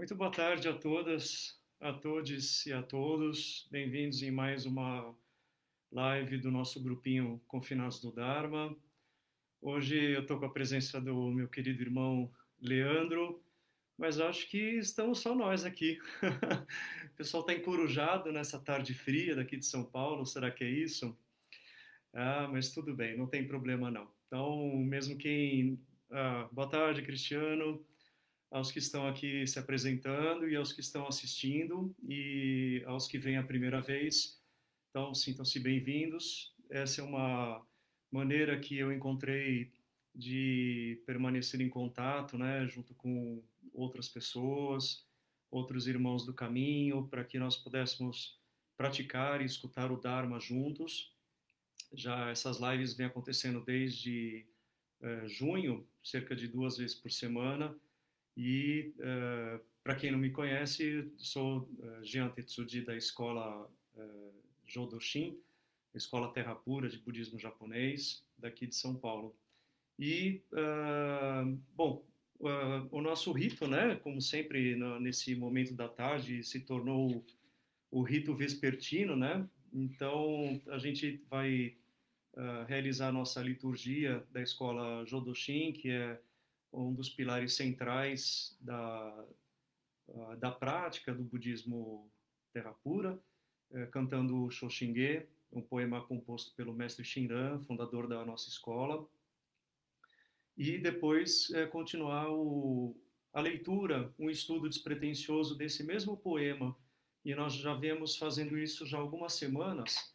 Muito boa tarde a todas, a todos e a todos. Bem-vindos em mais uma live do nosso grupinho Confinados do Dharma. Hoje eu estou com a presença do meu querido irmão Leandro, mas acho que estamos só nós aqui. o pessoal está encorujado nessa tarde fria daqui de São Paulo, será que é isso? Ah, mas tudo bem, não tem problema não. Então, mesmo quem. Ah, boa tarde, Cristiano aos que estão aqui se apresentando e aos que estão assistindo e aos que vêm a primeira vez. Então, sintam-se bem-vindos. Essa é uma maneira que eu encontrei de permanecer em contato, né, junto com outras pessoas, outros irmãos do caminho, para que nós pudéssemos praticar e escutar o Dharma juntos. Já essas lives vêm acontecendo desde eh, junho, cerca de duas vezes por semana e, uh, para quem não me conhece, sou uh, Jean Tetsuji da escola uh, Jodoshin, Escola Terra Pura de Budismo Japonês, daqui de São Paulo. E, uh, bom, o nosso rito, né, como sempre no, nesse momento da tarde, se tornou o rito vespertino, né? Então, a gente vai realizar a nossa liturgia da escola Jodoshin, que é um dos pilares centrais da, da prática do budismo terra pura, é, cantando Shoshinge, um poema composto pelo mestre Shinran, fundador da nossa escola, e depois é, continuar o, a leitura, um estudo despretensioso desse mesmo poema, e nós já vemos fazendo isso já algumas semanas,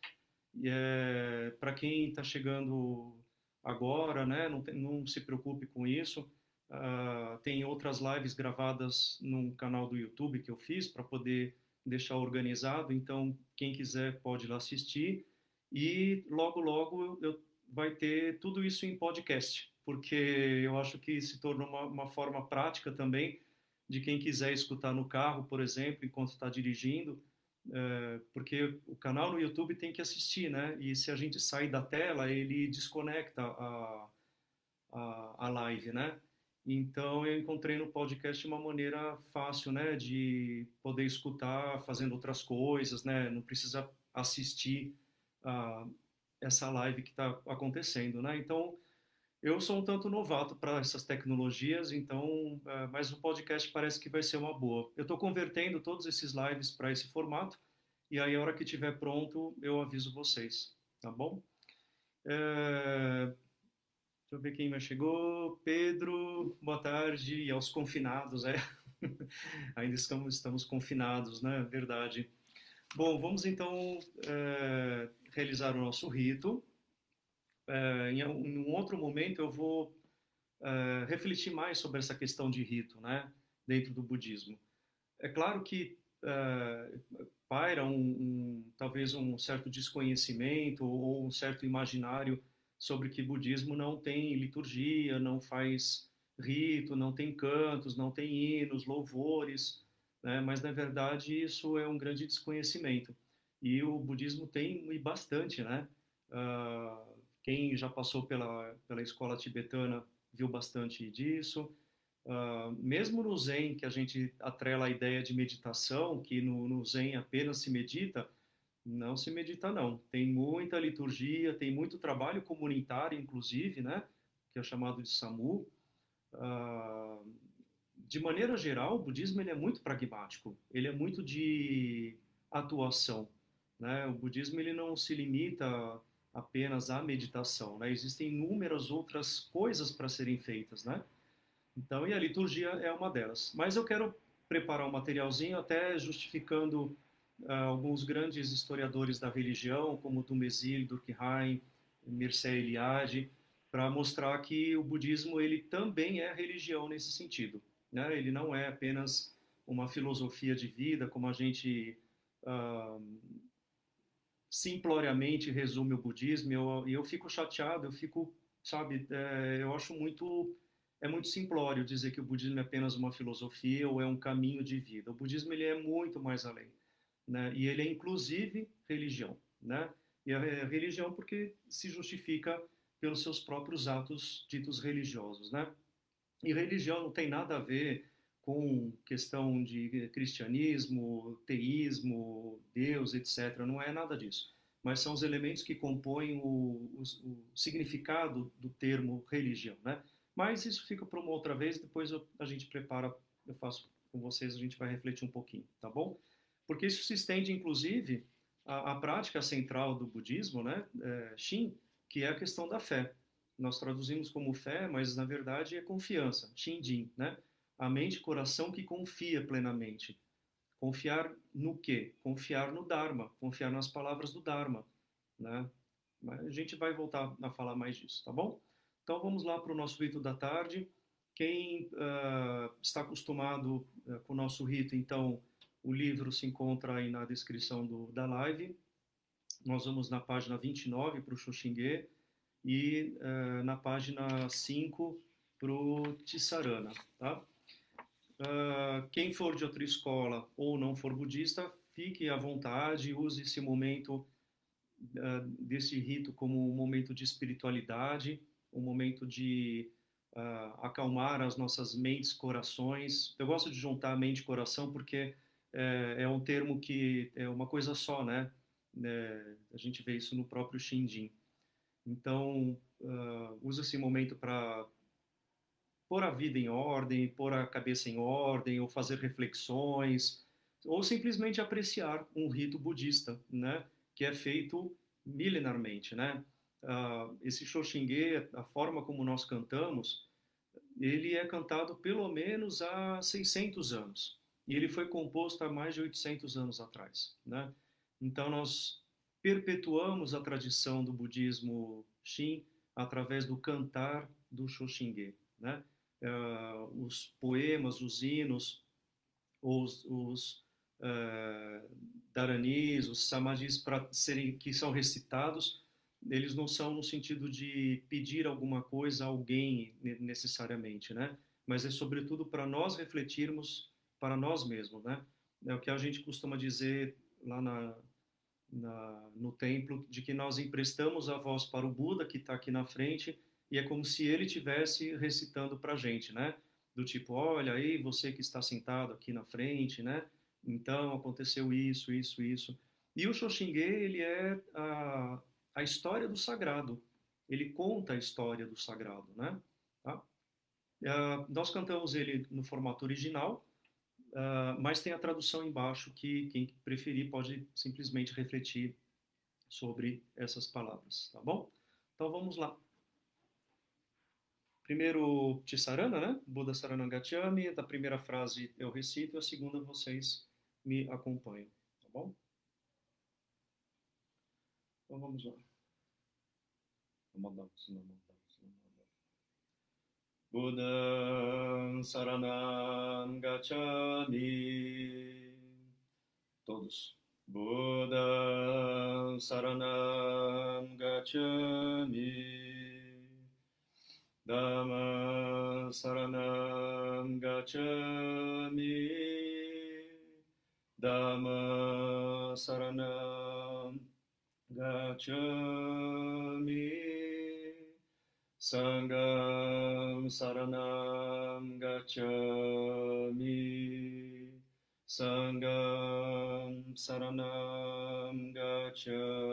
e é, para quem está chegando agora, né, não, não se preocupe com isso, Uh, tem outras lives gravadas num canal do YouTube que eu fiz para poder deixar organizado. Então, quem quiser pode ir lá assistir. E logo, logo eu, vai ter tudo isso em podcast, porque eu acho que se tornou uma, uma forma prática também de quem quiser escutar no carro, por exemplo, enquanto está dirigindo. É, porque o canal no YouTube tem que assistir, né? E se a gente sair da tela, ele desconecta a, a, a live, né? Então eu encontrei no podcast uma maneira fácil, né, de poder escutar fazendo outras coisas, né, não precisa assistir uh, essa live que está acontecendo, né. Então eu sou um tanto novato para essas tecnologias, então, uh, mas o podcast parece que vai ser uma boa. Eu estou convertendo todos esses lives para esse formato e aí a hora que estiver pronto eu aviso vocês, tá bom? Deixa eu ver quem mais chegou. Pedro, boa tarde. E aos confinados, é. Ainda estamos, estamos confinados, né? Verdade. Bom, vamos então é, realizar o nosso rito. É, em um outro momento eu vou é, refletir mais sobre essa questão de rito, né? Dentro do budismo. É claro que é, paira um, um, talvez um certo desconhecimento ou um certo imaginário sobre que budismo não tem liturgia, não faz rito, não tem cantos, não tem hinos, louvores, né? mas na verdade isso é um grande desconhecimento. E o budismo tem e bastante, né? Uh, quem já passou pela, pela escola tibetana viu bastante disso. Uh, mesmo no Zen, que a gente atrela a ideia de meditação, que no, no Zen apenas se medita, não se medita, não. Tem muita liturgia, tem muito trabalho comunitário, inclusive, né? Que é chamado de SAMU. Uh, de maneira geral, o budismo ele é muito pragmático. Ele é muito de atuação. Né? O budismo ele não se limita apenas à meditação. Né? Existem inúmeras outras coisas para serem feitas. Né? Então, e a liturgia é uma delas. Mas eu quero preparar um materialzinho até justificando alguns grandes historiadores da religião, como Dumézil, Durkheim, Mircea Eliade, para mostrar que o budismo ele também é religião nesse sentido. Né? Ele não é apenas uma filosofia de vida, como a gente uh, simploriamente resume o budismo. E eu, eu fico chateado, eu fico, sabe, é, eu acho muito é muito simplório dizer que o budismo é apenas uma filosofia ou é um caminho de vida. O budismo ele é muito mais além né? E ele é inclusive religião, né? E a religião porque se justifica pelos seus próprios atos ditos religiosos, né? E religião não tem nada a ver com questão de cristianismo, teísmo, Deus, etc. Não é nada disso. Mas são os elementos que compõem o, o, o significado do termo religião, né? Mas isso fica para uma outra vez, depois eu, a gente prepara, eu faço com vocês, a gente vai refletir um pouquinho, tá bom? Porque isso se estende, inclusive, à, à prática central do budismo, né, é, Shin, que é a questão da fé. Nós traduzimos como fé, mas na verdade é confiança, Shinjin, né? A mente coração que confia plenamente. Confiar no quê? Confiar no Dharma, confiar nas palavras do Dharma, né? Mas a gente vai voltar a falar mais disso, tá bom? Então vamos lá para o nosso rito da tarde. Quem uh, está acostumado uh, com o nosso rito, então o livro se encontra aí na descrição do, da live. Nós vamos na página 29 para o Xoxingue e uh, na página 5 para o Tissarana. Tá? quem for de outra escola ou não for budista, fique à vontade, use esse momento desse rito como um momento de espiritualidade um momento de uh, acalmar as nossas mentes, corações. Eu gosto de juntar mente e coração porque é, é um termo que é uma coisa só, né? É, a gente vê isso no próprio Shinjin. Então, uh, usa esse momento para pôr a vida em ordem, pôr a cabeça em ordem, ou fazer reflexões, ou simplesmente apreciar um rito budista, né? Que é feito milenarmente, né? uh, esse Xoxingue, a forma como nós cantamos, ele é cantado pelo menos há 600 anos. E ele foi composto há mais de 800 anos atrás. Né? Então, nós perpetuamos a tradição do budismo Shin através do cantar do Xoxingue. Né? Uh, os poemas, os hinos, os, os uh, dharanis, os samadhis para serem, que são recitados, eles não são no sentido de pedir alguma coisa a alguém necessariamente, né? Mas é sobretudo para nós refletirmos para nós mesmos, né? É o que a gente costuma dizer lá na, na, no templo, de que nós emprestamos a voz para o Buda que está aqui na frente e é como se ele tivesse recitando para a gente, né? Do tipo, olha aí, você que está sentado aqui na frente, né? Então aconteceu isso, isso, isso. E o Xoxingue, ele é a, a história do sagrado. Ele conta a história do sagrado, né? Tá? Uh, nós cantamos ele no formato original, uh, mas tem a tradução embaixo que quem preferir pode simplesmente refletir sobre essas palavras, tá bom? Então vamos lá. Primeiro, Tisarana, né? Buda Saranangachami. Da primeira frase eu recito, a segunda vocês me acompanham, tá bom? Então vamos lá. Buddha Saranam Gacchami. Todos. Buddha Saranam Gacchami. Dhamma Saranam Gacchami. Dhamma Saranam gacchami Sangam saranam gacchami Sangam saranam gacchami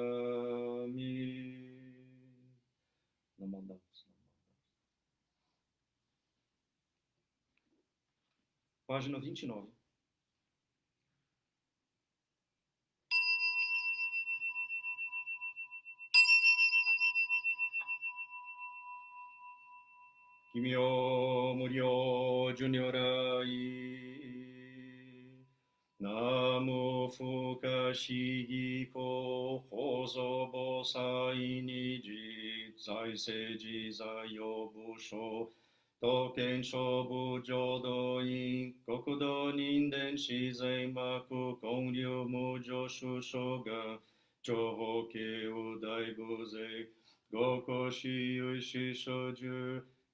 Namandamus. Página 29. 妙無量寿如ラナム不可思議法法祖母祭に実財政自在用武将刀剣勝負浄土院国土人伝自然幕根流無助首相が長方形を大御税五個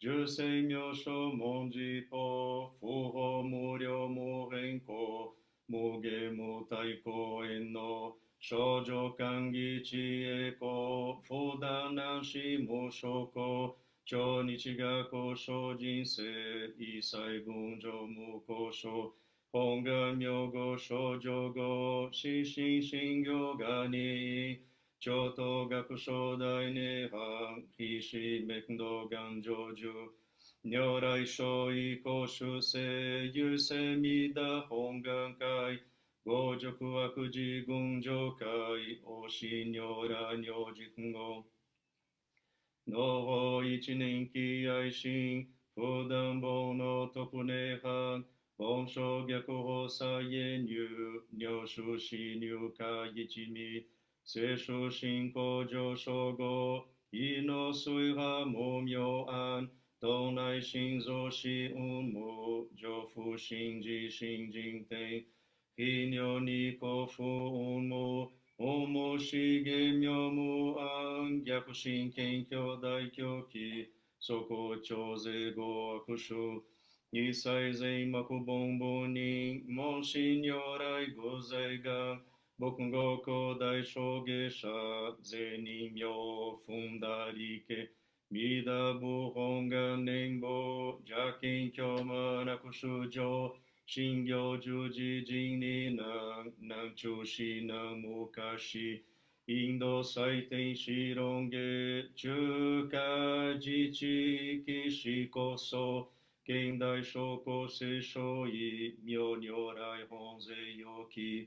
十世妙所文字法、不法無量無変更、無下無体公園の少女歓喜知恵公、不断なし無証拠、超日が交渉人生、異彩群上無交渉、本願名号症状後、心身心行がに、超等学章大涅槃、必死滅道願成就、如来所意公主世、優勢未打本願会、五辱悪事群上会、おし如来如実語、の法一年期愛心、不断法の特涅槃、本書逆法作言入、入手死入化一味、聖書信仰上昇後、意の水波無明安、東内心臓死運無、上不信自信人天、非尿に古不運無、重しげ妙無安、逆心謙虚大狂気、そこ超税合悪書、一切税幕本母人、門心如来御在願、Bokungoko Daisho Gesha Zeninyo Fundarike Mida Buhonga Nenbo Jakinkyo Manakushujo Shingyo Juji Jinni Nan Nanchushi Namukashi Indo Saiten Shironge Chuka Jichi Kishikoso Kendai Shoko Seisho Yi Myo Nyorai Honze Yoki.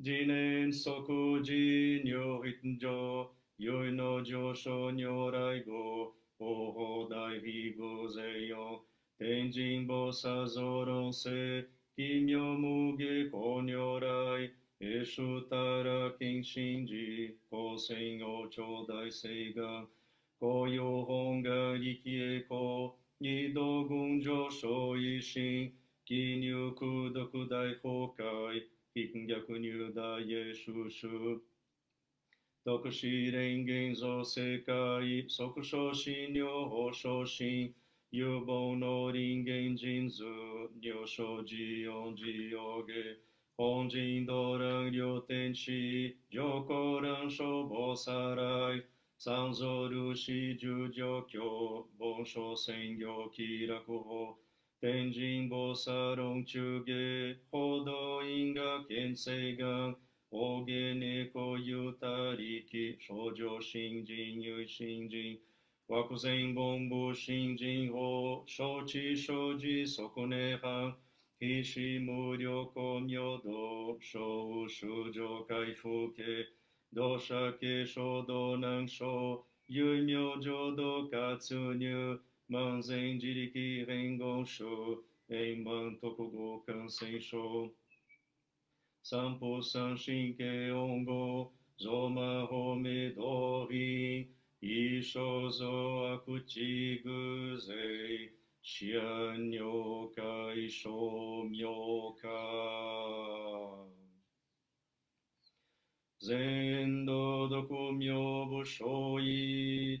次年即時入筆上、良いの上昇如来語、法法大非偶税四、天神菩薩増論世、奇妙無下公如来、エシュタラ金神寺、高専王朝大聖願、公用本願力栄光、二道群上昇維新、記入空毒大崩壊、貧逆入大耶稣主、特使連現像世界、即昇進両方昇進、有望の人間人図、入所自音自用下、本人道乱両 天神菩薩論中下、報道院が県政が、大げ猫ゆたりき、少女新人有新人、惑前本部新人法、承知承知こね犯、必死無料公明道、小修上回復系、土砂系小道南小、有名浄土活入、manzen diriki rengonsho, Gokan Sen kansensho. Sampo sanshinke ongo, zoma home dori, isho zo akuchi guzei, shianyoka isho myoka. Zendo dokumyo bushoi,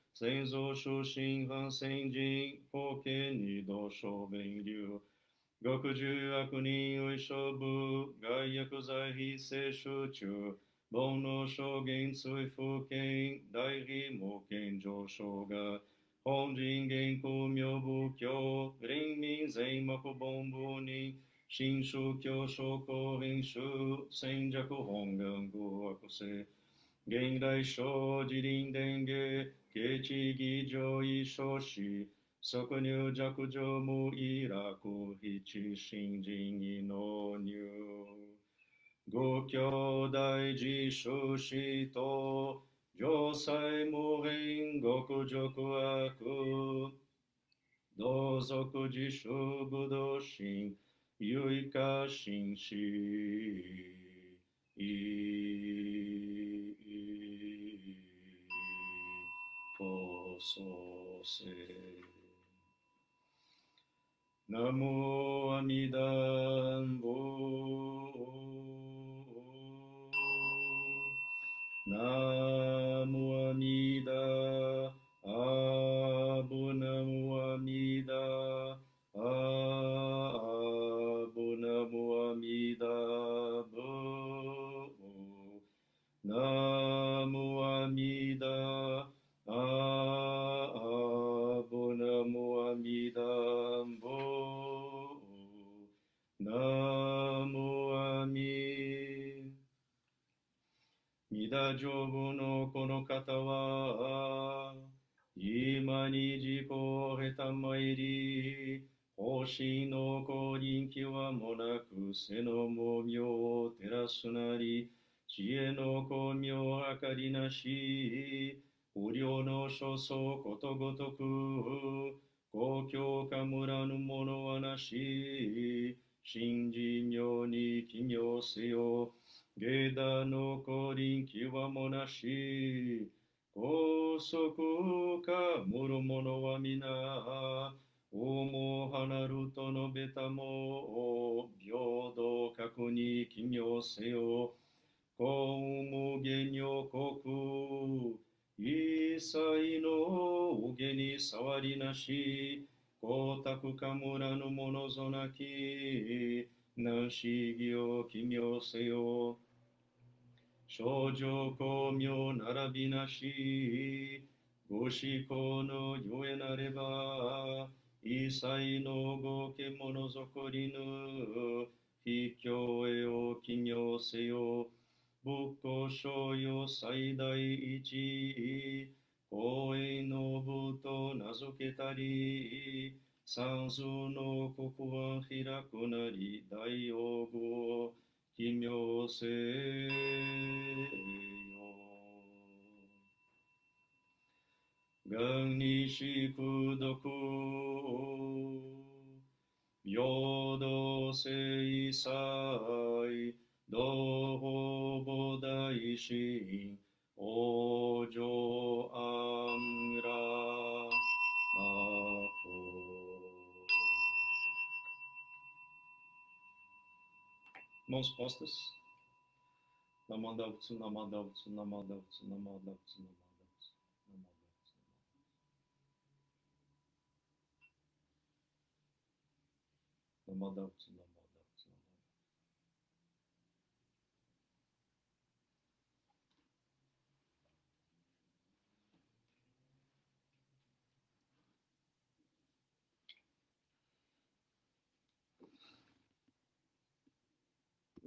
先祖出身反先人、法家二道小弁流、極重悪人為勝負、外薬罪非正集中、煩悩証言追復権、大非無権上昇が、本人現行名仏教、臨民全幕本部に、新宗教商工編集、戦弱本願語悪性、現代小自林伝芸ケチギジョイシソシ、ソクニュジャクジョムイラクヒチシンジンイノニュー。ゴキョダイジソシト、ジョサイモウリンゴクジョクワク。ドゾクジショブドシン、ユイカシンシー。so se. Namo Amida Namo Amida. Abu Namo Amida. Abu Namo Amida. Namo Amida. Namo Amida. mida 成部のこの方は、今に自己を経たまいり、星の子人気はもなく、背のもみを照らすなり、知恵の光明あかりなし、不良の所相ことごとく、公共か村のものはなし、信じ妙に奇妙せよ、下駄の降臨気はもなし、高速かむる者は皆、おも離ると述べたも、平等確に奇妙せよ、公無下女国、一切の上に触りなし、光沢か村の者ぞなき、なしぎを奇妙せよ。少女公明並びなし、ご思考のゆえなれば、一切のごけものぞこりぬ、非教へを奇妙せよ。仏教所よ最大一、公営の部と名付けたり、三数の国は開くなり、大王語を奇妙せよ。願にしく読、平等聖祭、同法大神、Mãos postas. Namada Utsu, Namada Utsu, Namada Utsu, Namada Utsu, Namada Utsu, Namada Utsu.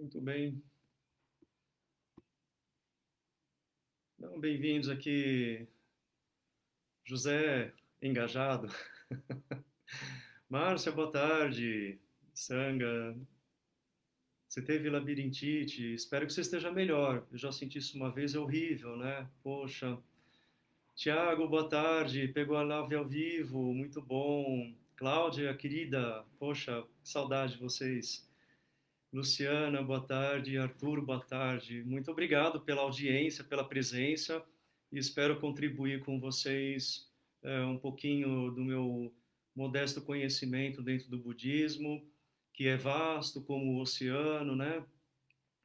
Muito bem. Então, bem-vindos aqui, José Engajado. Márcia, boa tarde. Sanga, você teve labirintite, espero que você esteja melhor. Eu já senti isso uma vez, é horrível, né? Poxa. Tiago, boa tarde. Pegou a live ao vivo, muito bom. Cláudia, querida, poxa, que saudade de vocês. Luciana, boa tarde. Arthur, boa tarde. Muito obrigado pela audiência, pela presença e espero contribuir com vocês é, um pouquinho do meu modesto conhecimento dentro do budismo, que é vasto como o oceano, né?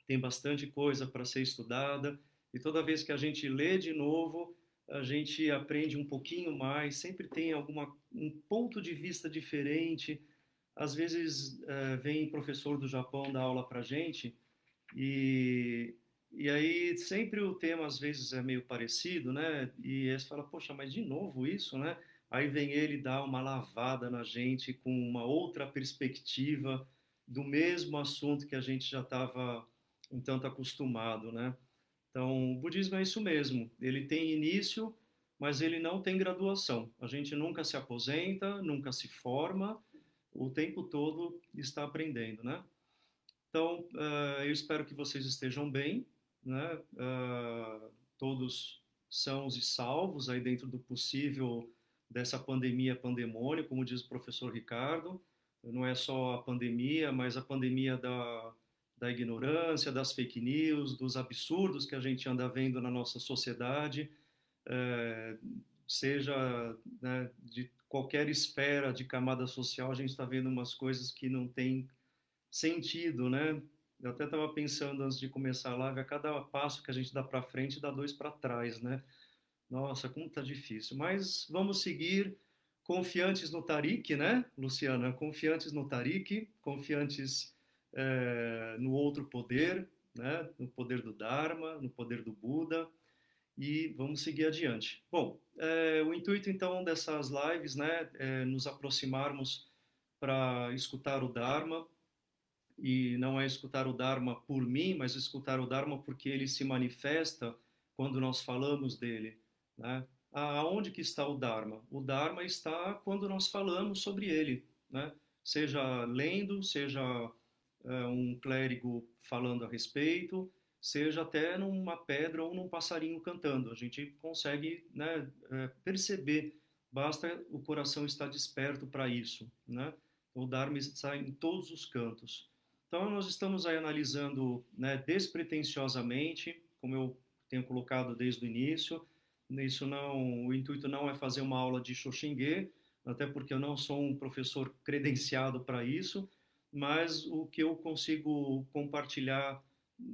Tem bastante coisa para ser estudada e toda vez que a gente lê de novo, a gente aprende um pouquinho mais, sempre tem alguma um ponto de vista diferente às vezes é, vem professor do Japão dar aula para gente e e aí sempre o tema às vezes é meio parecido, né? E você fala, poxa, mas de novo isso, né? Aí vem ele dar uma lavada na gente com uma outra perspectiva do mesmo assunto que a gente já estava um tanto acostumado, né? Então, o budismo é isso mesmo. Ele tem início mas ele não tem graduação. A gente nunca se aposenta, nunca se forma, o tempo todo está aprendendo, né? Então, uh, eu espero que vocês estejam bem, né? Uh, todos sãos e salvos aí dentro do possível dessa pandemia pandemônio, como diz o professor Ricardo. Não é só a pandemia, mas a pandemia da, da ignorância, das fake news, dos absurdos que a gente anda vendo na nossa sociedade, é, seja né, de qualquer esfera de camada social, a gente está vendo umas coisas que não tem sentido, né? Eu até estava pensando antes de começar a live, a cada passo que a gente dá para frente, dá dois para trás, né? Nossa, como tá difícil. Mas vamos seguir confiantes no Tariq, né, Luciana? Confiantes no Tariq, confiantes é, no outro poder, né? No poder do Dharma, no poder do Buda. E vamos seguir adiante. Bom, é, o intuito então dessas lives, né, é nos aproximarmos para escutar o Dharma, e não é escutar o Dharma por mim, mas escutar o Dharma porque ele se manifesta quando nós falamos dele. Né? Aonde que está o Dharma? O Dharma está quando nós falamos sobre ele, né? seja lendo, seja é, um clérigo falando a respeito, seja até numa pedra ou num passarinho cantando. A gente consegue né, é, perceber, basta o coração estar desperto para isso. Né? O Dharma está em todos os cantos. Então, nós estamos aí analisando né, despretensiosamente, como eu tenho colocado desde o início. Isso não, o intuito não é fazer uma aula de Xoxingue, até porque eu não sou um professor credenciado para isso, mas o que eu consigo compartilhar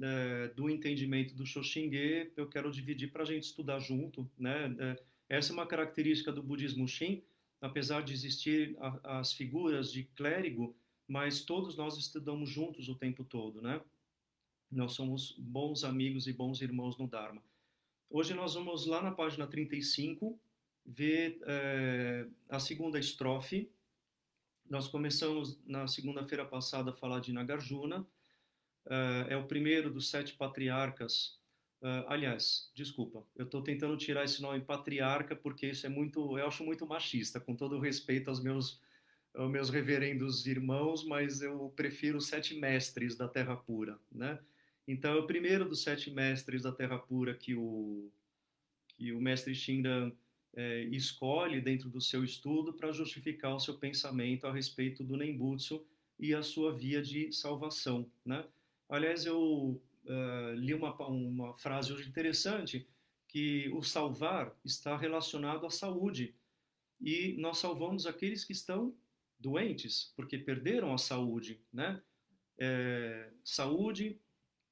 é, do entendimento do Xoxingue, eu quero dividir para a gente estudar junto. Né? É, essa é uma característica do budismo Shin, apesar de existir a, as figuras de clérigo, mas todos nós estudamos juntos o tempo todo, né? Nós somos bons amigos e bons irmãos no Dharma. Hoje nós vamos lá na página 35 ver é, a segunda estrofe. Nós começamos na segunda-feira passada a falar de Nagarjuna. É, é o primeiro dos sete patriarcas. É, aliás, desculpa, eu estou tentando tirar esse nome patriarca porque isso é muito, eu acho muito machista, com todo respeito aos meus aos meus reverendos irmãos, mas eu prefiro os sete mestres da Terra Pura, né? Então, é o primeiro dos sete mestres da Terra Pura que o, que o mestre Shinran é, escolhe dentro do seu estudo para justificar o seu pensamento a respeito do Nembutsu e a sua via de salvação, né? Aliás, eu uh, li uma, uma frase hoje interessante, que o salvar está relacionado à saúde, e nós salvamos aqueles que estão doentes porque perderam a saúde, né? É, saúde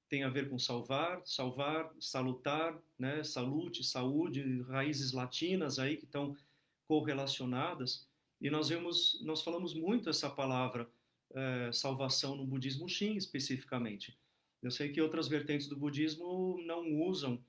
tem a ver com salvar, salvar, salutar, né? Salute, saúde, raízes latinas aí que estão correlacionadas. E nós vemos, nós falamos muito essa palavra é, salvação no budismo Shin especificamente. Eu sei que outras vertentes do budismo não usam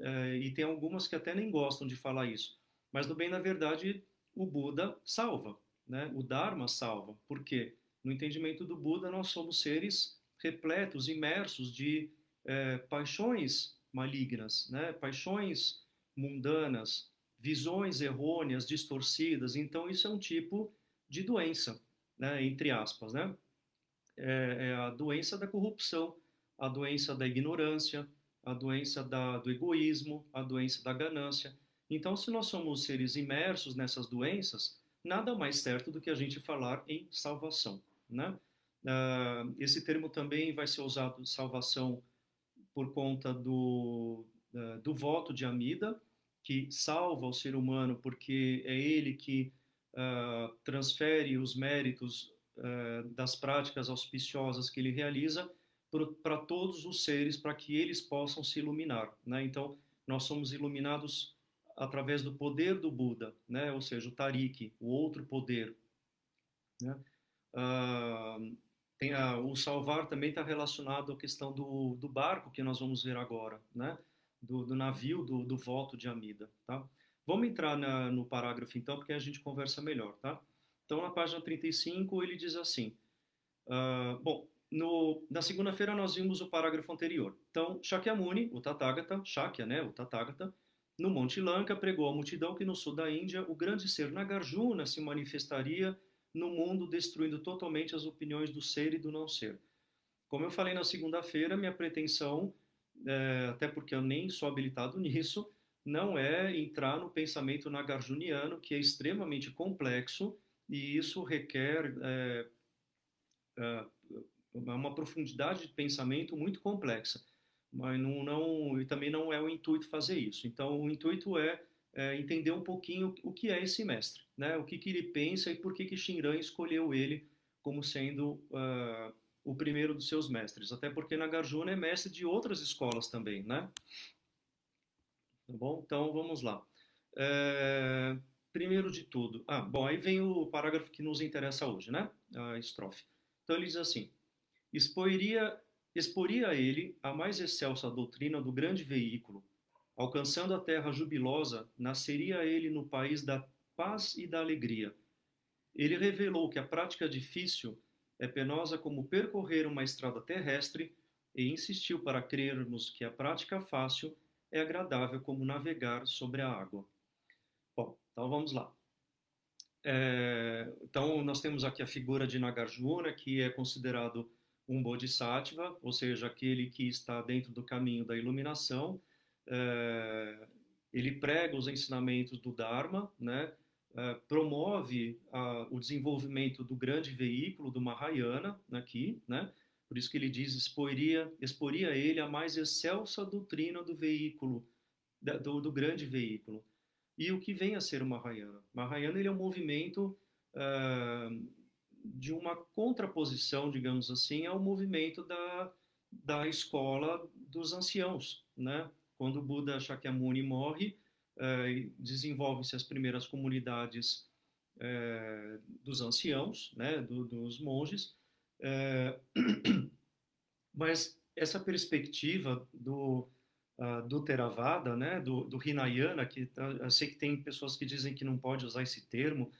é, e tem algumas que até nem gostam de falar isso. Mas no bem na verdade o Buda salva, né? O Dharma salva. Por quê? No entendimento do Buda, nós somos seres repletos, imersos de é, paixões malignas, né? paixões mundanas, visões errôneas, distorcidas. Então, isso é um tipo de doença, né? entre aspas. Né? É, é a doença da corrupção, a doença da ignorância, a doença da, do egoísmo, a doença da ganância. Então, se nós somos seres imersos nessas doenças, nada mais certo do que a gente falar em salvação. Né? Uh, esse termo também vai ser usado salvação por conta do, uh, do voto de Amida, que salva o ser humano porque é ele que uh, transfere os méritos das práticas auspiciosas que ele realiza para todos os seres, para que eles possam se iluminar. Né? Então, nós somos iluminados através do poder do Buda, né? ou seja, o Tariq, o outro poder. Né? Uh, tem a, o salvar também está relacionado à questão do, do barco que nós vamos ver agora, né? do, do navio do, do voto de Amida. Tá? Vamos entrar na, no parágrafo então, porque a gente conversa melhor. Tá? Então, na página 35, ele diz assim: uh, Bom, no, na segunda-feira nós vimos o parágrafo anterior. Então, Shakyamuni, o Tathagata, Shakya, né, o Tathagata, No Monte Lanka, pregou à multidão que no sul da Índia o grande ser Nagarjuna se manifestaria no mundo, destruindo totalmente as opiniões do ser e do não ser. Como eu falei na segunda-feira, minha pretensão, é, até porque eu nem sou habilitado nisso, não é entrar no pensamento nagarjuniano, que é extremamente complexo e isso requer é, é, uma profundidade de pensamento muito complexa. Mas não, não, e também não é o intuito fazer isso. Então, o intuito é, é entender um pouquinho o que é esse mestre, né? o que, que ele pensa e por que, que Shinran escolheu ele como sendo uh, o primeiro dos seus mestres. Até porque Nagarjuna é mestre de outras escolas também, né? Tá bom? Então, vamos lá. É, primeiro de tudo, ah, bom, aí vem o parágrafo que nos interessa hoje, né? A estrofe. Então ele diz assim: exporia, exporia ele a mais excelsa doutrina do grande veículo, alcançando a terra jubilosa, nasceria ele no país da paz e da alegria. Ele revelou que a prática difícil é penosa como percorrer uma estrada terrestre e insistiu para crermos que a prática fácil é agradável como navegar sobre a água. Bom, então vamos lá. É, então, nós temos aqui a figura de Nagarjuna, que é considerado um Bodhisattva, ou seja, aquele que está dentro do caminho da iluminação. É, ele prega os ensinamentos do Dharma, né? É, promove a, o desenvolvimento do grande veículo do Mahayana aqui, né? Por isso que ele diz, exporia, exporia ele a mais excelsa doutrina do veículo, do, do grande veículo. E o que vem a ser o Mahayana? Mahayana ele é um movimento uh, de uma contraposição, digamos assim, ao movimento da, da escola dos anciãos. Né? Quando o Buda Shakyamuni morre, uh, desenvolvem-se as primeiras comunidades uh, dos anciãos, né? Do, dos monges, é, mas essa perspectiva do, uh, do Theravada, né, do, do Hinayana, que tá, eu sei que tem pessoas que dizem que não pode usar esse termo,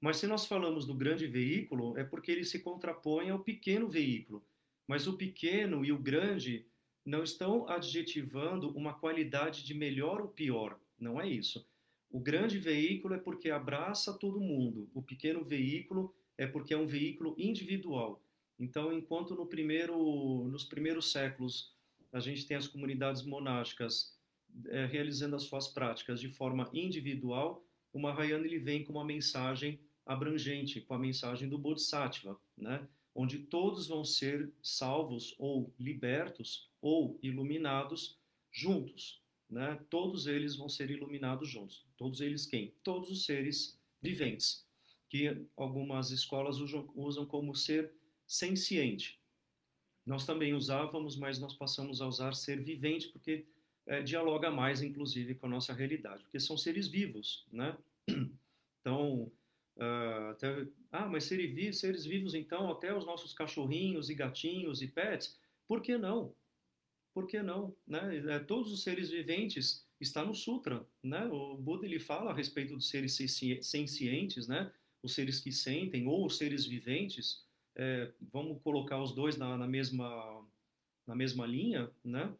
mas se nós falamos do grande veículo, é porque ele se contrapõe ao pequeno veículo. Mas o pequeno e o grande não estão adjetivando uma qualidade de melhor ou pior. Não é isso. O grande veículo é porque abraça todo mundo. O pequeno veículo é porque é um veículo individual. Então, enquanto no primeiro, nos primeiros séculos a gente tem as comunidades monásticas é, realizando as suas práticas de forma individual, o Mahayana ele vem com uma mensagem abrangente, com a mensagem do Bodhisattva, né? onde todos vão ser salvos ou libertos ou iluminados juntos. Né? Todos eles vão ser iluminados juntos. Todos eles quem? Todos os seres viventes, que algumas escolas usam, como ser senciente. Nós também usávamos, mas nós passamos a usar ser vivente, porque é, dialoga mais, inclusive, com a nossa realidade, porque são seres vivos, né? Então, uh, até, ah, mas seres, seres vivos, então, até os nossos cachorrinhos e gatinhos e pets, por que não? Por que não? Né? É, todos os seres viventes está no Sutra, né? O Buda ele fala a respeito dos seres sencientes, né? Os seres que sentem ou os seres viventes é, vamos colocar os dois na, na, mesma, na mesma linha, né?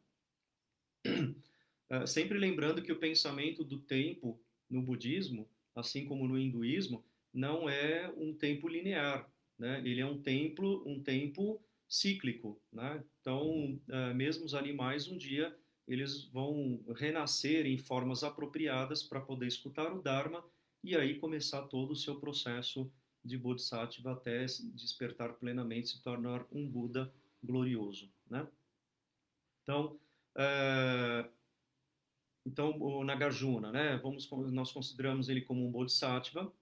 É, sempre lembrando que o pensamento do tempo no budismo, assim como no hinduísmo, não é um tempo linear, né? Ele é um tempo, um tempo cíclico, né? Então, é, mesmo os animais um dia eles vão renascer em formas apropriadas para poder escutar o Dharma e aí começar todo o seu processo de Bodhisattva até despertar plenamente, se tornar um Buda glorioso, né? Então, é, então o Nagarjuna, né? Vamos, nós consideramos ele como um Bodhisattva.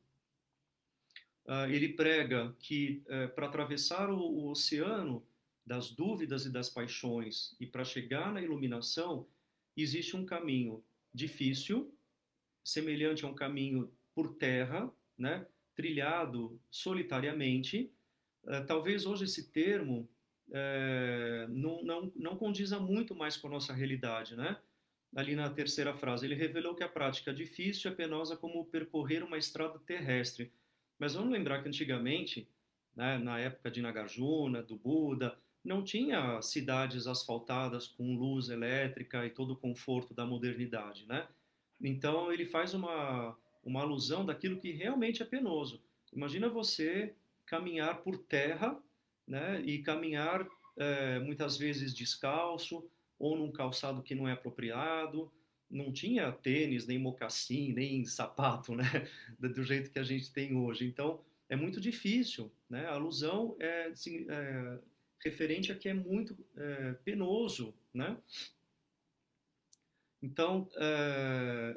Uh, ele prega que uh, para atravessar o, o oceano das dúvidas e das paixões e para chegar na iluminação existe um caminho difícil, semelhante a um caminho por terra, né? Trilhado solitariamente. Uh, talvez hoje esse termo uh, não, não, não condiza muito mais com a nossa realidade, né? Ali na terceira frase, ele revelou que a prática difícil é penosa como percorrer uma estrada terrestre. Mas vamos lembrar que antigamente, né, na época de Nagarjuna, do Buda, não tinha cidades asfaltadas com luz elétrica e todo o conforto da modernidade, né? Então ele faz uma, uma alusão daquilo que realmente é penoso. Imagina você caminhar por terra, né, e caminhar é, muitas vezes descalço ou num calçado que não é apropriado. Não tinha tênis, nem mocassim, nem sapato, né, do jeito que a gente tem hoje. Então é muito difícil, né? A alusão é, é referente a que é muito é, penoso, né? Então, é,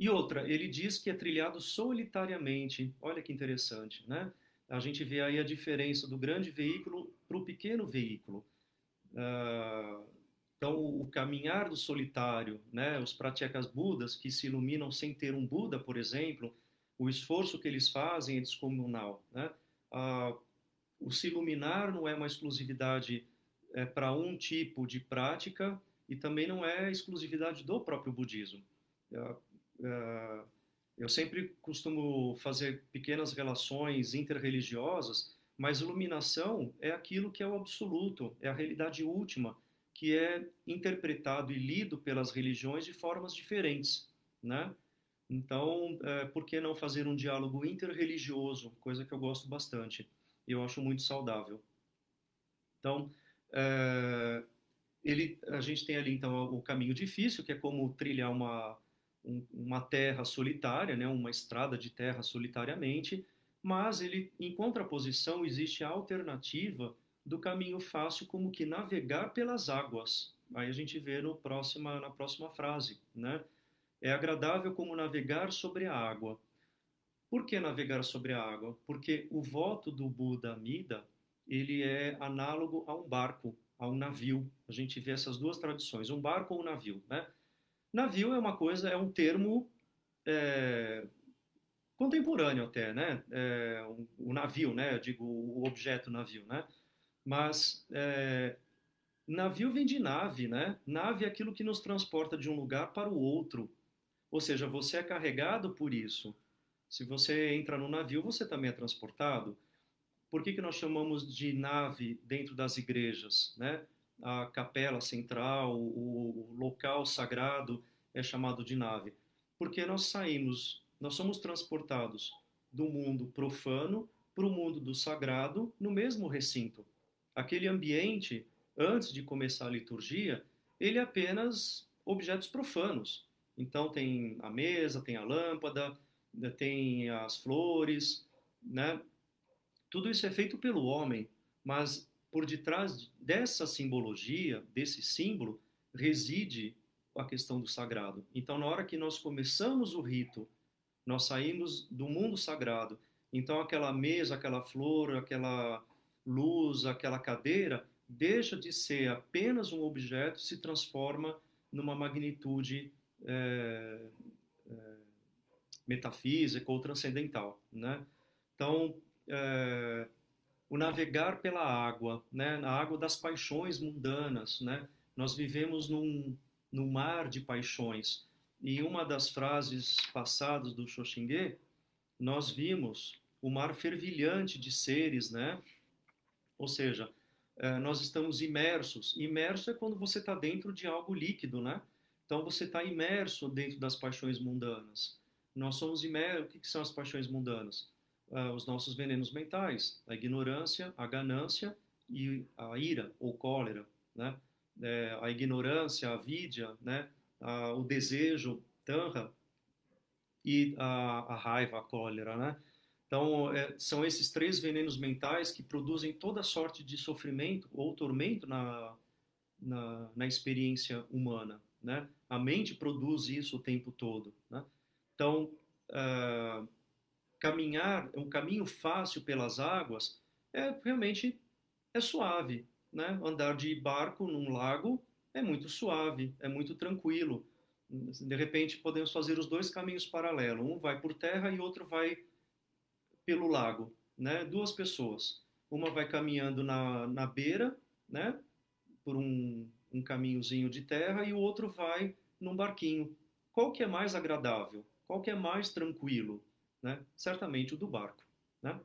e outra, ele diz que é trilhado solitariamente. Olha que interessante, né? A gente vê aí a diferença do grande veículo para o pequeno veículo. Uh, então, o caminhar do solitário, né? Os pratyakas budas que se iluminam sem ter um Buda, por exemplo, o esforço que eles fazem é descomunal, né? Uh, o se iluminar não é uma exclusividade é, para um tipo de prática e também não é exclusividade do próprio budismo. Uh, uh, eu sempre costumo fazer pequenas relações interreligiosas, mas iluminação é aquilo que é o absoluto, é a realidade última, que é interpretado e lido pelas religiões de formas diferentes, né? Então, é, por que não fazer um diálogo interreligioso, coisa que eu gosto bastante e eu acho muito saudável. Então, é, ele, a gente tem ali então o caminho difícil, que é como trilhar uma um, uma terra solitária, né, uma estrada de terra solitariamente, mas ele, em contraposição, existe a alternativa do caminho fácil, como que navegar pelas águas. Aí a gente vê no próxima, na próxima frase, né? É agradável como navegar sobre a água. Por que navegar sobre a água? Porque o voto do Buda Amida, ele é análogo a um barco, a um navio. A gente vê essas duas tradições, um barco ou um navio, né? Navio é uma coisa, é um termo é, contemporâneo até, né? É, o, navio, né? Eu digo o objeto navio, né? Mas é, navio vem de nave, né? Nave é aquilo que nos transporta de um lugar para o outro. Ou seja, você é carregado por isso. Se você entra no navio, você também é transportado. Por que, que nós chamamos de nave dentro das igrejas, né? A capela central, o, local sagrado é chamado de nave, porque nós saímos, nós somos transportados do mundo profano para o mundo do sagrado no mesmo recinto. Aquele ambiente, antes de começar a liturgia, ele é apenas objetos profanos. Então tem a mesa, tem a lâmpada, tem as flores, né? Tudo isso é feito pelo homem, mas por detrás dessa simbologia, desse símbolo, reside a questão do sagrado. Então, na hora que nós começamos o rito, nós saímos do mundo sagrado. Então, aquela mesa, aquela flor, aquela luz, aquela cadeira, deixa de ser apenas um objeto se transforma numa magnitude é, é, metafísica ou transcendental. Né? Então, é, o navegar pela água, né, na água das paixões mundanas, né? Nós vivemos num, num mar de paixões. E uma das frases passadas do Xoxingue, nós vimos o mar fervilhante de seres, né? Ou seja, é, nós estamos imersos. Imerso é quando você está dentro de algo líquido, né? Então você está imerso dentro das paixões mundanas. Nós somos imersos. O que são as paixões mundanas? Uh, os nossos venenos mentais, a ignorância, a ganância e a ira ou cólera, né? É, a ignorância, a vidya, né? A, o desejo, tanra, e a, a, raiva, a cólera, né? Então, é, são esses três venenos mentais que produzem toda sorte de sofrimento ou tormento na, na, na experiência humana, né? A mente produz isso o tempo todo, né? Então, uh, caminhar, um caminho fácil pelas águas, é realmente é suave, né? Andar de barco num lago é muito suave, é muito tranquilo. De repente podemos fazer os dois caminhos paralelos, um vai por terra e outro vai pelo lago, né? Duas pessoas, uma vai caminhando na, na beira, né? Por um, um caminhozinho de terra e o outro vai num barquinho. Qual que é mais agradável? Qual que é mais tranquilo? Né? certamente o do barco. Né?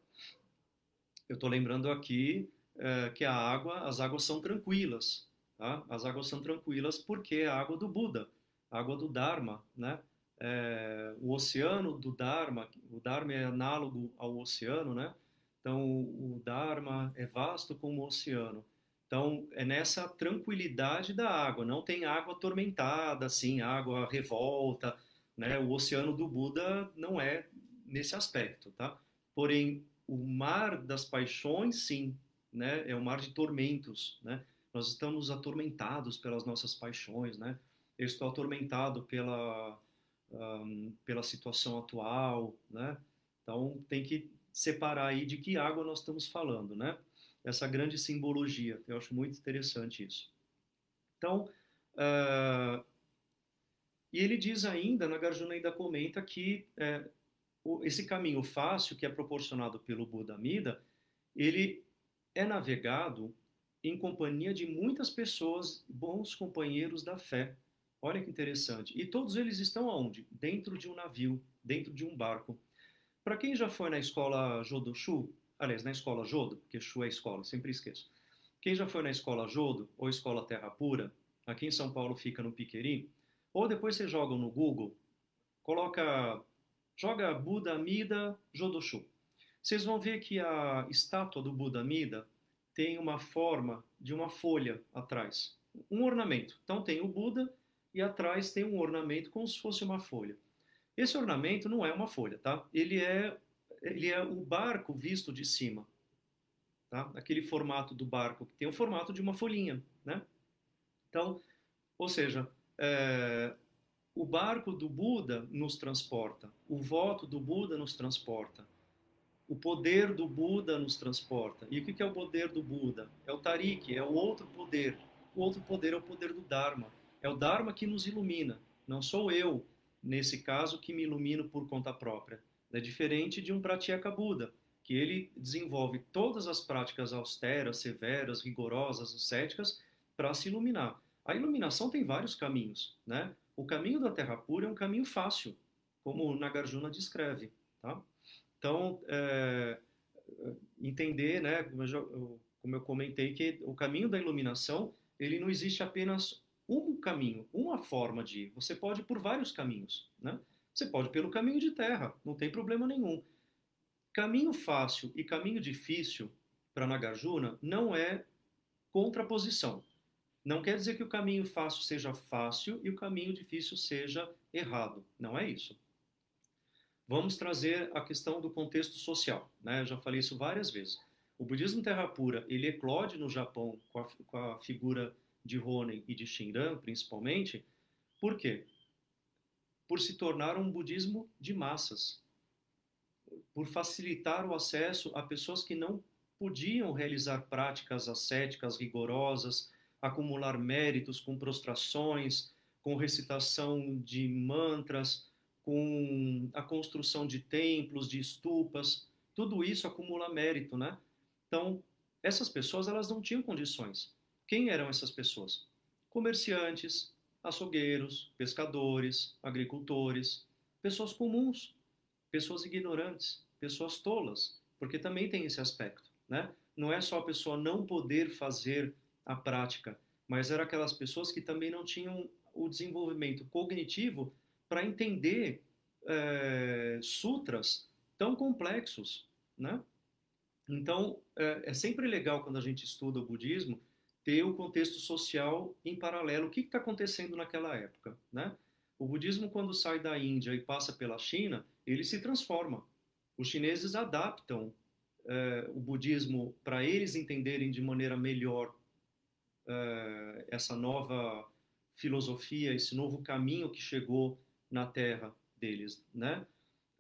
Eu estou lembrando aqui é, que a água, as águas são tranquilas. Tá? As águas são tranquilas porque é a água do Buda, a água do Dharma. Né? é, o oceano do Dharma, o Dharma é análogo ao oceano, né? Então, o Dharma é vasto como o oceano. Então, é nessa tranquilidade da água, não tem água atormentada, assim, água revolta, né? O oceano do Buda não é nesse aspecto, tá? Porém, o mar das paixões, sim, né? É o mar de tormentos, né? Nós estamos atormentados pelas nossas paixões, né? Eu estou atormentado pela um, pela situação atual, né? Então tem que separar aí de que água nós estamos falando, né? Essa grande simbologia, eu acho muito interessante isso. Então, uh, e ele diz ainda, na Garjuna ainda comenta que é, esse caminho fácil que é proporcionado pelo Buda Amida, ele é navegado em companhia de muitas pessoas, bons companheiros da fé. Olha que interessante. E todos eles estão aonde? Dentro de um navio, dentro de um barco. Para quem já foi na escola Jodo Shu, aliás, na escola Jodo, porque Shu é escola, sempre esqueço. Quem já foi na escola Jodo ou escola Terra Pura, aqui em São Paulo fica no Piqueri, ou depois você joga no Google, coloca Joga Buda Amida Jodoshu. Vocês vão ver que a estátua do Buda Amida tem uma forma de uma folha atrás, um ornamento. Então tem o Buda e atrás tem um ornamento como se fosse uma folha. Esse ornamento não é uma folha, tá? Ele é ele é o barco visto de cima, tá? Aquele formato do barco que tem o formato de uma folhinha, né? Então, ou seja, é, o barco do Buda nos transporta, o voto do Buda nos transporta, o poder do Buda nos transporta. E o que é o poder do Buda? É o Tariq, é o outro poder. O outro poder é o poder do Dharma. É o Dharma que nos ilumina. Não sou eu, nesse caso, que me ilumino por conta própria. É diferente de um Pratyeka Buda, que ele desenvolve todas as práticas austeras, severas, rigorosas, ascéticas para se iluminar. A iluminação tem vários caminhos, né? O caminho da terra pura é um caminho fácil, como Nagarjuna descreve. Tá? Então, é, entender, né, como eu, já, como eu comentei, que o caminho da iluminação, ele não existe apenas um caminho, uma forma de ir. Você pode ir por vários caminhos. Né? Você pode ir pelo caminho de terra, não tem problema nenhum. Caminho fácil e caminho difícil para Nagarjuna não é contraposição. Não quer dizer que o caminho fácil seja fácil e o caminho difícil seja errado. Não é isso. Vamos trazer a questão do contexto social. Né? Eu já falei isso várias vezes. O budismo terra pura ele eclode no Japão com a, com a figura de Honen e de Shinran, principalmente. Por quê? Por se tornar um budismo de massas, por facilitar o acesso a pessoas que não podiam realizar práticas ascéticas rigorosas, acumular méritos com prostrações, com recitação de mantras, com a construção de templos, de estupas, tudo isso acumula mérito, né? Então, essas pessoas elas não tinham condições. Quem eram essas pessoas? Comerciantes, açougueiros, pescadores, agricultores, pessoas comuns, pessoas ignorantes, pessoas tolas, porque também tem esse aspecto, né? Não é só a pessoa não poder fazer a prática, mas eram aquelas pessoas que também não tinham o desenvolvimento cognitivo para entender é, sutras tão complexos, né? Então, é, é, sempre legal quando a gente estuda o budismo ter o contexto social em paralelo. O que está acontecendo naquela época, né? O budismo, quando sai da Índia e passa pela China, ele se transforma. Os chineses adaptam é, o budismo para eles entenderem de maneira melhor uh, essa nova filosofia, esse novo caminho que chegou na terra deles, né?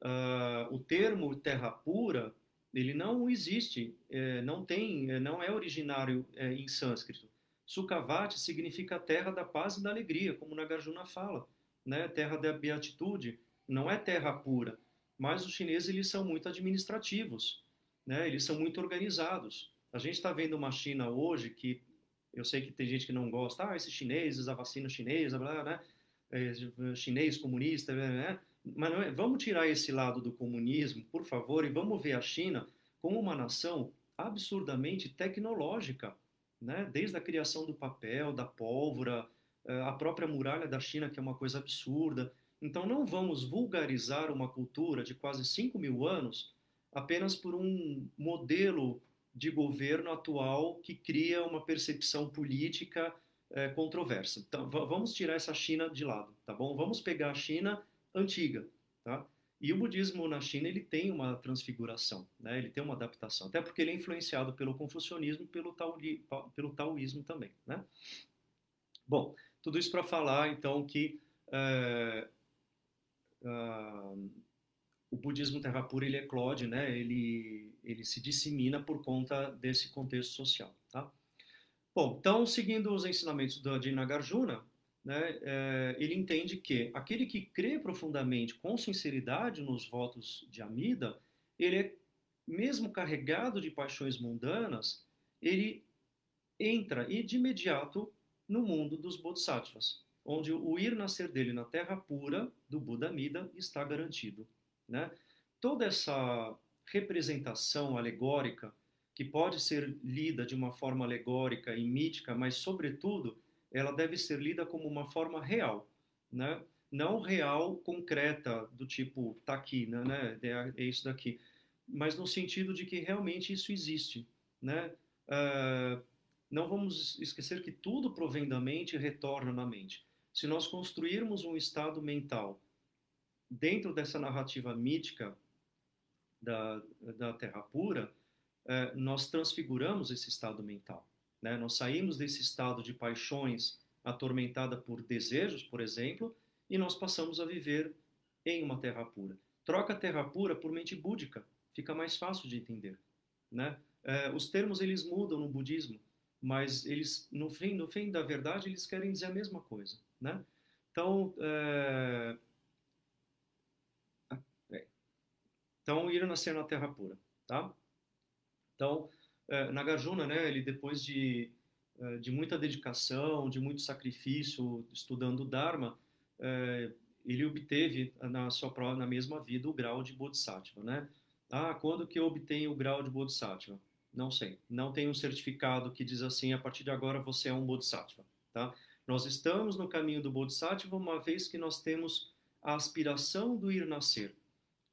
Uh, o termo terra pura ele não existe, é, não tem, é, não é originário é, em sânscrito. Sukhavati significa terra da paz e da alegria, como Nagarjuna fala, né? Terra da beatitude, não é terra pura. Mas os chineses eles são muito administrativos, né? Eles são muito organizados. A gente está vendo uma China hoje que eu sei que tem gente que não gosta, ah, esses chineses, a vacina chinesa, blá, né? É, chinês comunista, né? Mas é, vamos tirar esse lado do comunismo, por favor, e vamos ver a China como uma nação absurdamente tecnológica, né? Desde a criação do papel, da pólvora, é, a própria muralha da China, que é uma coisa absurda. Então não vamos vulgarizar uma cultura de quase 5 mil anos apenas por um modelo de governo atual que cria uma percepção política é, controversa. Então, vamos tirar essa China de lado, tá bom? Vamos pegar a China antiga, tá? E o budismo na China ele tem uma transfiguração, né? Ele tem uma adaptação, até porque ele é influenciado pelo confucionismo e pelo, taoí, pelo taoísmo também, né? Bom, tudo isso para falar então que é, uh, o budismo terra pura ele eclode, né? Ele ele se dissemina por conta desse contexto social, tá? Bom, então seguindo os ensinamentos de Nagarjuna, né, é, ele entende que aquele que crê profundamente, com sinceridade nos votos de Amida, ele é mesmo carregado de paixões mundanas, ele entra e de imediato no mundo dos bodhisattvas, onde o ir nascer dele na terra pura do Buda Amida está garantido. Né? Toda essa representação alegórica, que pode ser lida de uma forma alegórica e mítica, mas, sobretudo, ela deve ser lida como uma forma real, né? não real concreta, do tipo, tá aqui, né? né é, é isso daqui, mas no sentido de que realmente isso existe. Né? Uh, não vamos esquecer que tudo provém da mente e retorna na mente. Se nós construirmos um estado mental dentro dessa narrativa mítica da, da Terra pura, eh, nós transfiguramos esse estado mental. Né? Nós saímos desse estado de paixões atormentada por desejos, por exemplo, e nós passamos a viver em uma Terra pura. Troca Terra pura por mente búdica, fica mais fácil de entender. Né? Eh, os termos eles mudam no budismo, mas eles no fim, no fim da verdade, eles querem dizer a mesma coisa. Né? Então, é, Então, ir nascer na terra pura, tá? Então, é, Nagarjuna, né, ele depois de, é, de muita dedicação, de muito sacrifício, estudando o Dharma, é, ele obteve na sua na mesma vida o grau de Bodhisattva, né? Ah, quando que eu obtenho o grau de Bodhisattva? Não sei. Não tem um certificado que diz assim, a partir de agora você é um Bodhisattva, tá? Nós estamos no caminho do Bodhisattva uma vez que nós temos a aspiração do ir nascer.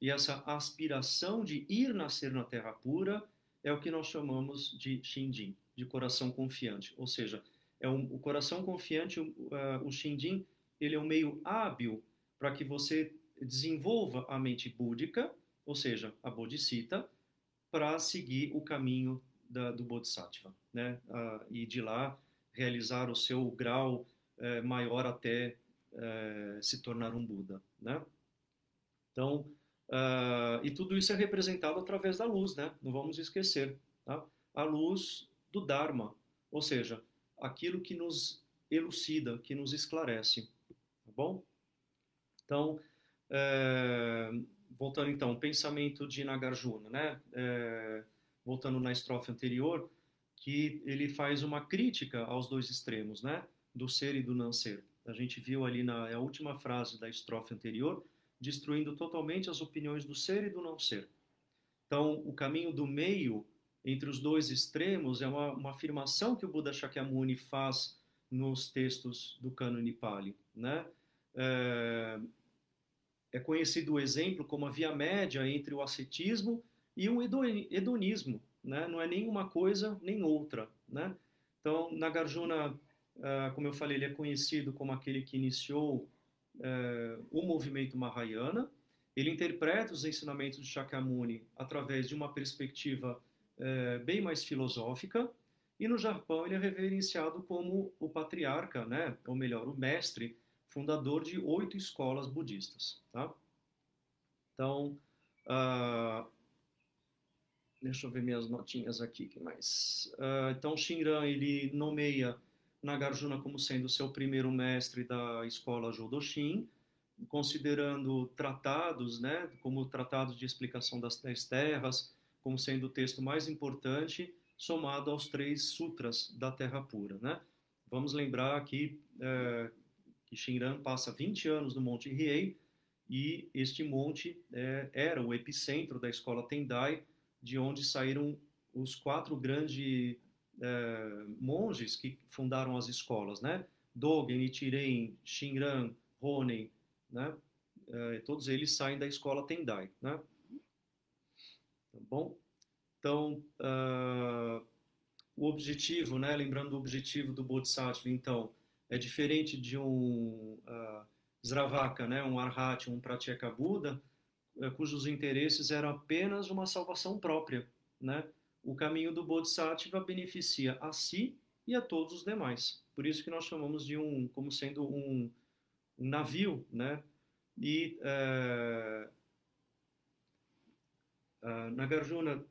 E essa aspiração de ir nascer na terra pura é o que nós chamamos de Shinjin, de coração confiante. Ou seja, é um, o coração confiante, o, uh, o Shinjin, ele é um meio hábil para que você desenvolva a mente búdica, ou seja, a Bodhisattva, para seguir o caminho da, do Bodhisattva, né? Uh, e de lá realizar o seu grau uh, maior até eh, se tornar um Buda, né? Então, Uh, e tudo isso é representado através da luz, né? Não vamos esquecer, tá? A luz do Dharma, ou seja, aquilo que nos elucida, que nos esclarece, tá bom? Então, é, voltando então, pensamento de Nagarjuna, né? É, voltando na estrofe anterior, que ele faz uma crítica aos dois extremos, né? Do ser e do não ser. A gente viu ali na é última frase da estrofe anterior, destruindo totalmente as opiniões do ser e do não ser. Então, o caminho do meio entre os dois extremos é uma, uma afirmação que o Buda Shakyamuni faz nos textos do Cânone Pali. Né? É, é conhecido o exemplo como a via média entre o ascetismo e o hedonismo. Né? Não é nenhuma coisa nem outra. Né? Então, Nagarjuna, ah, como eu falei, ele é conhecido como aquele que iniciou é, o movimento Mahayana. Ele interpreta os ensinamentos de Shakyamuni através de uma perspectiva é, bem mais filosófica. E no Japão ele é reverenciado como o patriarca, né? ou melhor, o mestre fundador de oito escolas budistas. Tá? Então, uh, deixa eu ver minhas notinhas aqui, que mais? Uh, então, Shinran ele nomeia Nagarjuna como sendo seu primeiro mestre da escola Jodoshin, considerando tratados, né, como tratados de explicação das dez terras, como sendo o texto mais importante, somado aos três sutras da Terra Pura, né? Vamos lembrar aqui é, que Shinran passa 20 anos no Monte Riei e este monte é, era o epicentro da escola Tendai, de onde saíram os quatro grandes monges que fundaram as escolas, né? Dogen, Nichiren, Shinran, Honen, né? uh, todos eles saem da escola Tendai, né? Tá bom? Então, uh, o objetivo, né? Lembrando o objetivo do Bodhisattva, então, é diferente de um uh, Sravaka, né? Um Arhat, um Pratyeka Buda, cujos interesses eram apenas uma salvação própria, né? O caminho do Bodhisattva beneficia a si e a todos os demais. Por isso que nós chamamos de um, como sendo um, um navio, né? E uh, uh, Nagarjuna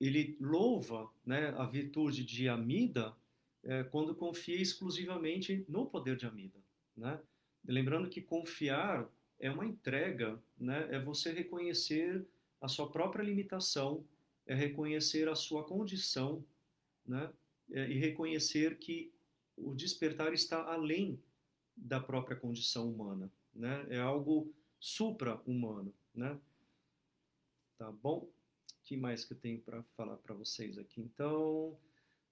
ele louva né, a virtude de Amida é, quando confia exclusivamente no poder de Amida. Né? Lembrando que confiar é uma entrega, né? é você reconhecer a sua própria limitação, é reconhecer a sua condição né? É, e reconhecer que o despertar está além da própria condição humana. Né? É algo supra-humano. Né? Tá bom? que mais que eu tenho para falar para vocês aqui? Então,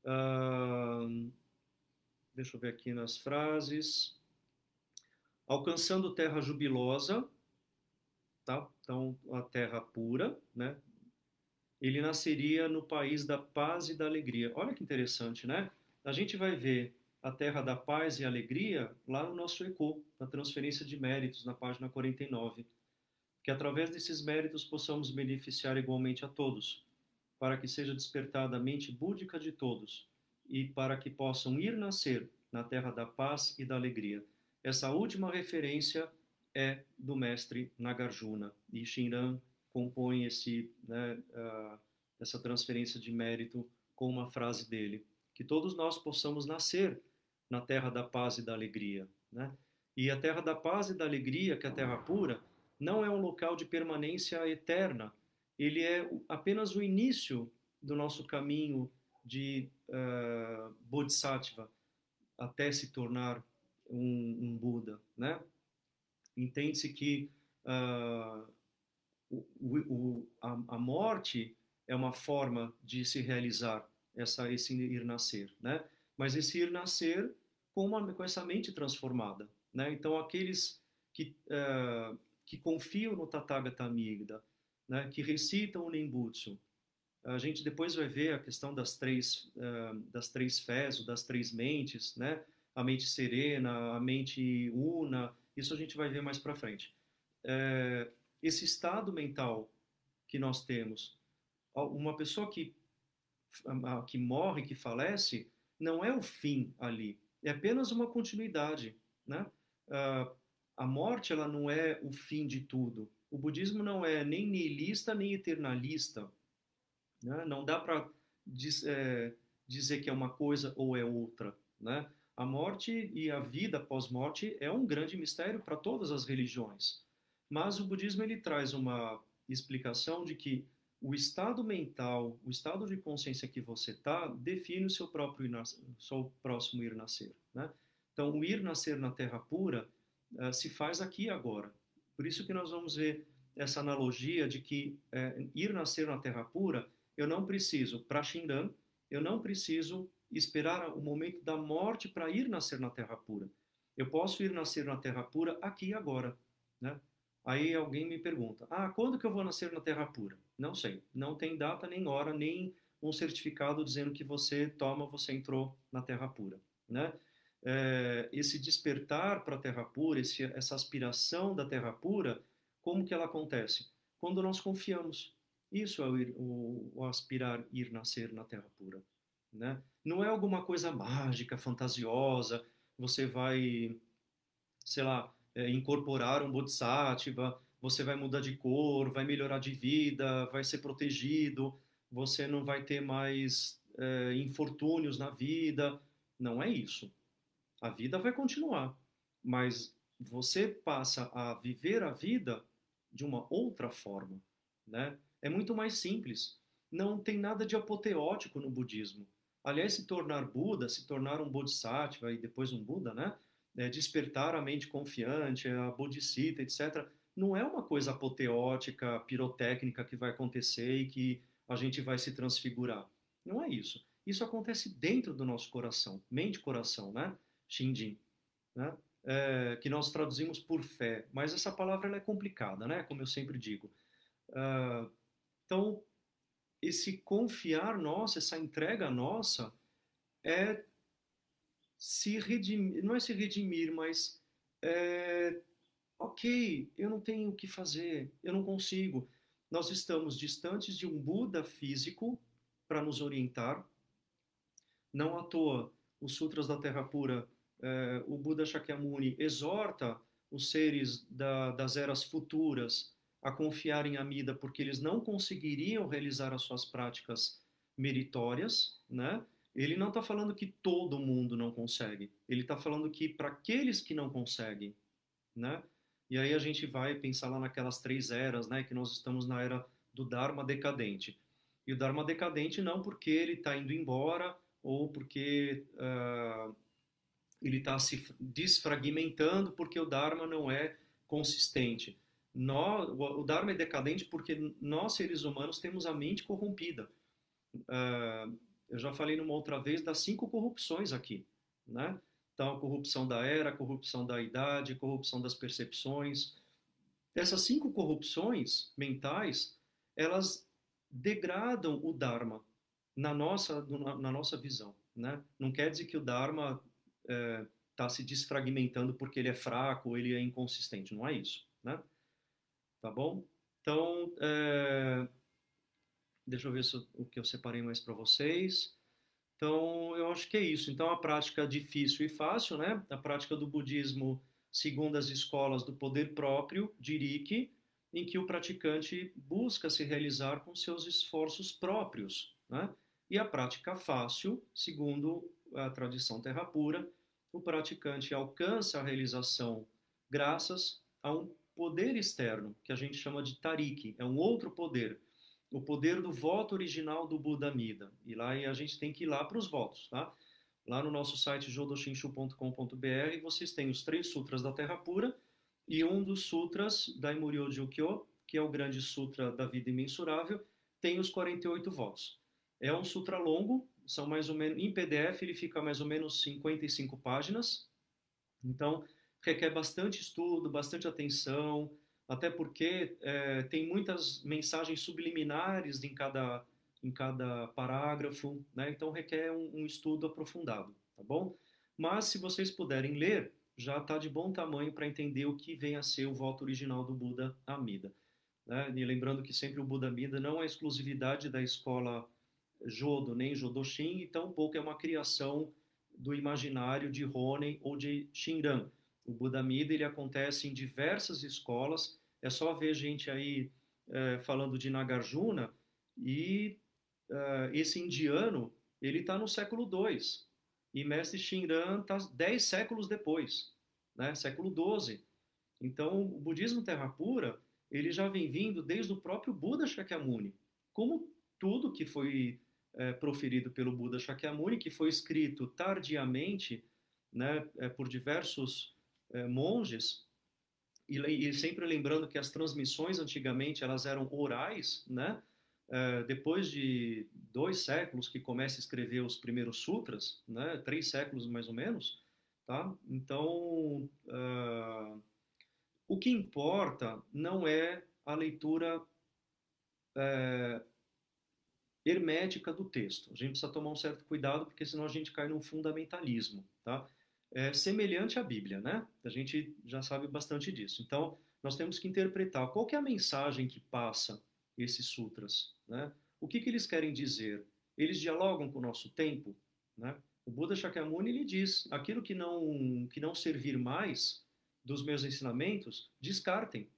uh, deixa eu ver aqui nas frases. Alcançando terra jubilosa, tá? Então, a terra pura, né? Ele nasceria no país da paz e da alegria. Olha que interessante, né? A gente vai ver a terra da paz e alegria lá no nosso ECO, na transferência de méritos, na página 49 que através desses méritos possamos beneficiar igualmente a todos, para que seja despertada a mente búdica de todos e para que possam ir nascer na terra da paz e da alegria. Essa última referência é do mestre Nagarjuna e Shinran compõe esse, né, uh, essa transferência de mérito com uma frase dele, que todos nós possamos nascer na terra da paz e da alegria, né? E a terra da paz e da alegria, que é a terra pura, não é um local de permanência eterna. Ele é apenas o início do nosso caminho de uh, Bodhisattva até se tornar um, um Buda, né? Entende-se que uh, o, o, a, a, morte é uma forma de se realizar essa, esse ir nascer, né? Mas esse ir nascer com, uma, com essa mente transformada, né? Então aqueles que uh, que confiam no Tathagata Amigda, né, que recitam o Nimbutsu. A gente depois vai ver a questão das três, uh, das três fés, das três mentes, né? a mente serena, a mente una, isso a gente vai ver mais para frente. É, esse estado mental que nós temos, uma pessoa que, que morre, que falece, não é o fim ali, é apenas uma continuidade. Né? A morte ela não é o fim de tudo. O budismo não é nem nihilista nem eternalista. Né? Não dá para diz, é, dizer que é uma coisa ou é outra. Né? A morte e a vida pós-morte é um grande mistério para todas as religiões. Mas o budismo ele traz uma explicação de que o estado mental, o estado de consciência que você está, define o seu próprio seu próximo ir nascer. Né? Então, o ir nascer na Terra pura uh, se faz aqui agora. Por isso que nós vamos ver essa analogia de que uh, ir nascer na terra pura, eu não preciso, para Shinran, eu não preciso esperar o momento da morte para ir nascer na terra pura. Eu posso ir nascer na terra pura aqui e agora, né? Aí alguém me pergunta: "Ah, quando que eu vou nascer na terra pura?" Não sei. Não tem data nem hora, nem um certificado dizendo que você toma, você entrou na terra pura, né? é, esse despertar para a terra pura, esse, essa aspiração da terra pura, como que ela acontece? Quando nós confiamos. Isso é o, ir, o, o aspirar, ir nascer na terra pura. Né? Não é alguma coisa mágica, fantasiosa, você vai, sei lá, é, incorporar um bodhisattva, você vai mudar de cor, vai melhorar de vida, vai ser protegido, você não vai ter mais é, infortúnios na vida. Não é isso. A vida vai continuar, mas você passa a viver a vida de uma outra forma, né? É muito mais simples. Não tem nada de apoteótico no budismo. Aliás, se tornar Buda, se tornar um Bodhisattva e depois um Buda, né? É, despertar a mente confiante, a Bodhisattva, etc. Não é uma coisa apoteótica, pirotécnica que vai acontecer e que a gente vai se transfigurar. Não é isso. Isso acontece dentro do nosso coração, mente-coração, né? Shinjin. Né? é, que nós traduzimos por fé, mas essa palavra é complicada, né? Como eu sempre digo. Uh, então, esse confiar nosso, essa entrega nossa, é se redimir, não é se redimir, mas é, ok, eu não tenho o que fazer, eu não consigo. Nós estamos distantes de um Buda físico para nos orientar. Não à toa, os Sutras da Terra Pura, é, o Buda Shakyamuni exorta os seres da, das eras futuras a confiar em Amida porque eles não conseguiriam realizar as suas práticas meritórias, né? Ele não está falando que todo mundo não consegue. Ele está falando que para aqueles que não conseguem, né? E aí a gente vai pensar lá naquelas três eras, né? Que nós estamos na era do Dharma decadente. E o Dharma decadente não porque ele está indo embora ou porque uh, ele está se desfragmentando porque o Dharma não é consistente nós, o Dharma é decadente porque nós, seres humanos, temos a mente corrompida. Uh, eu já falei numa outra vez das cinco corrupções aqui, né? Então, corrupção da era, corrupção da idade, corrupção das percepções. Essas cinco corrupções mentais, elas degradam o Dharma na nossa, na nossa visão, né? Não quer dizer que o Dharma está é, se desfragmentando porque ele é fraco ele é inconsistente, não é isso, né? tá bom? Então, é... deixa eu ver o que eu separei mais para vocês. Então, eu acho que é isso. Então, a prática difícil e fácil, né? A prática do budismo segundo as escolas do poder próprio, de Riki, em que o praticante busca se realizar com seus esforços próprios, né? E a prática fácil, segundo a tradição terra pura, o praticante alcança a realização graças a um poder externo, que a gente chama de tariki, é um outro poder, o poder do voto original do Buda Mida. E lá a gente tem que ir lá para os votos, tá? Lá no nosso site jodoshinshu.com.br vocês têm os três sutras da Terra Pura e um dos sutras da Imuryo Jukyo, que é o grande sutra da vida imensurável, tem os 48 votos. É um sutra longo, são mais ou menos em PDF ele fica mais ou menos 55 páginas. Então, requer bastante estudo, bastante atenção, até porque é, tem muitas mensagens subliminares em cada, em cada parágrafo, né? então requer um, um estudo aprofundado, tá bom? Mas se vocês puderem ler, já está de bom tamanho para entender o que vem a ser o voto original do Buda Amida. Né? E lembrando que sempre o Buda Amida não é exclusividade da escola Jodo nem Jodoshin, e tampouco é uma criação do imaginário de Honen ou de Shinran. O Buda Mida ele acontece em diversas escolas. É só ver gente aí é, falando de Nagarjuna e uh, esse indiano ele está no século II e Mestre Shinran está dez séculos depois, né? Século XII. Então o budismo terra pura ele já vem vindo desde o próprio Buda Shakyamuni, como tudo que foi é, proferido pelo Buda Shakyamuni, que foi escrito tardiamente, né, é, por diversos é, monges, e, e, sempre lembrando que as transmissões antigamente elas eram orais, né? É, depois de dois séculos que começa a escrever os primeiros sutras, né? Três séculos mais ou menos, tá? Então, uh, o que importa não é a leitura é, hermética do texto. A gente precisa tomar um certo cuidado, porque senão a gente cai num fundamentalismo, tá? É semelhante à Bíblia, né? A gente já sabe bastante disso. Então, nós temos que interpretar qual que é a mensagem que passa esses sutras, né? O que, que eles querem dizer? Eles dialogam com o nosso tempo, né? O Buda Shakyamuni ele diz: aquilo que não que não servir mais dos meus ensinamentos, descartem.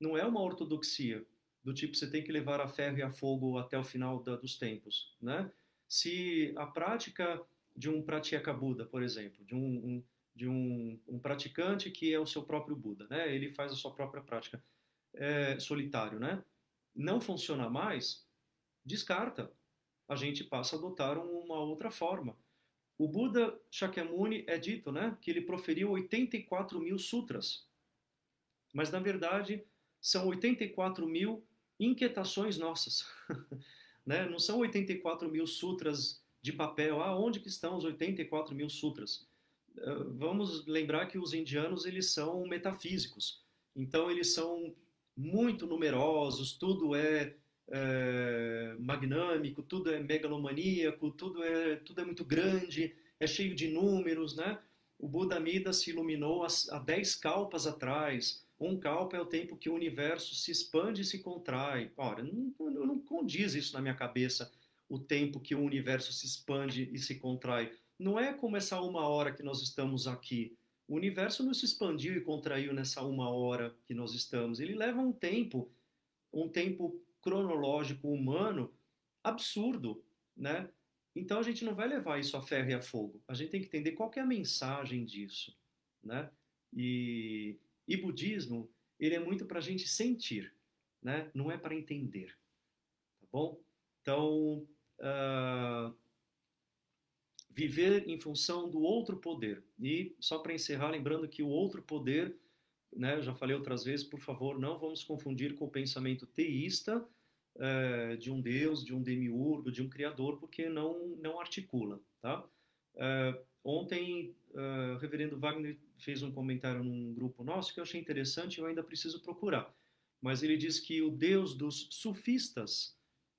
Não é uma ortodoxia do tipo você tem que levar a ferro e a fogo até o final da, dos tempos, né? Se a prática de um pratyeka Buda, por exemplo, de um, um de um, um, praticante que é o seu próprio Buda, né? Ele faz a sua própria prática é, solitário, né? Não funciona mais, descarta. A gente passa a adotar uma outra forma. O Buda Shakyamuni é dito, né, que ele proferiu 84 mil sutras, mas na verdade são 84 mil inquietações nossas, né? Não são 84 mil sutras de papel, ah, onde que estão os 84 mil sutras? vamos lembrar que os indianos eles são metafísicos, então eles são muito numerosos, tudo é, é magnâmico, tudo é megalomaníaco, tudo é, tudo é muito grande, é cheio de números, né? O Buda Mida se iluminou há 10 kalpas atrás. Um kalpa é o tempo que o universo se expande e se contrai. Ora, não, não, não condiz isso na minha cabeça, o tempo que o universo se expande e se contrai. Não é como essa uma hora que nós estamos aqui. O universo não se expandiu e contraiu nessa uma hora que nós estamos. Ele leva um tempo, um tempo cronológico humano absurdo, né? Então a gente não vai levar isso a ferro e a fogo. A gente tem que entender qual que é a mensagem disso, né? E, e budismo, ele é muito para a gente sentir, né? Não é para entender, tá bom? Então, uh, viver em função do outro poder. E só para encerrar, lembrando que o outro poder, né? Eu já falei outras vezes, por favor, não vamos confundir com o pensamento teísta é, de um Deus, de um demiurgo, de um criador, porque não, não articula, tá? É, ontem, é, o reverendo Wagner fez um comentário num grupo nosso que eu achei interessante e eu ainda preciso procurar. Mas ele diz que o Deus dos sufistas,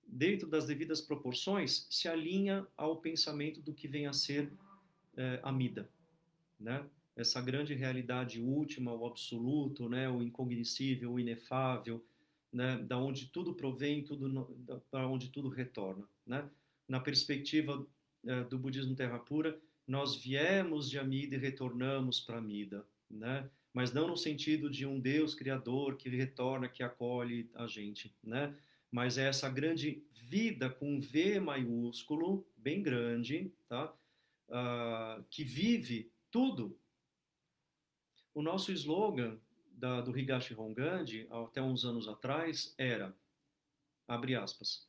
dentro das devidas proporções, se alinha ao pensamento do que vem a ser é, a Mida, né? Essa grande realidade última, o absoluto, né? O incognoscível, o inefável, né, da onde tudo provém, tudo para onde tudo retorna, né? Na perspectiva é, do budismo terra pura, nós viemos de Amida e retornamos para Amida, né? Mas não no sentido de um Deus criador que retorna, que acolhe a gente, né? Mas é essa grande vida com V maiúsculo, bem grande, tá? Uh, que vive tudo. O nosso slogan da, do Higashi Hongandi, até uns anos atrás, era, abre aspas,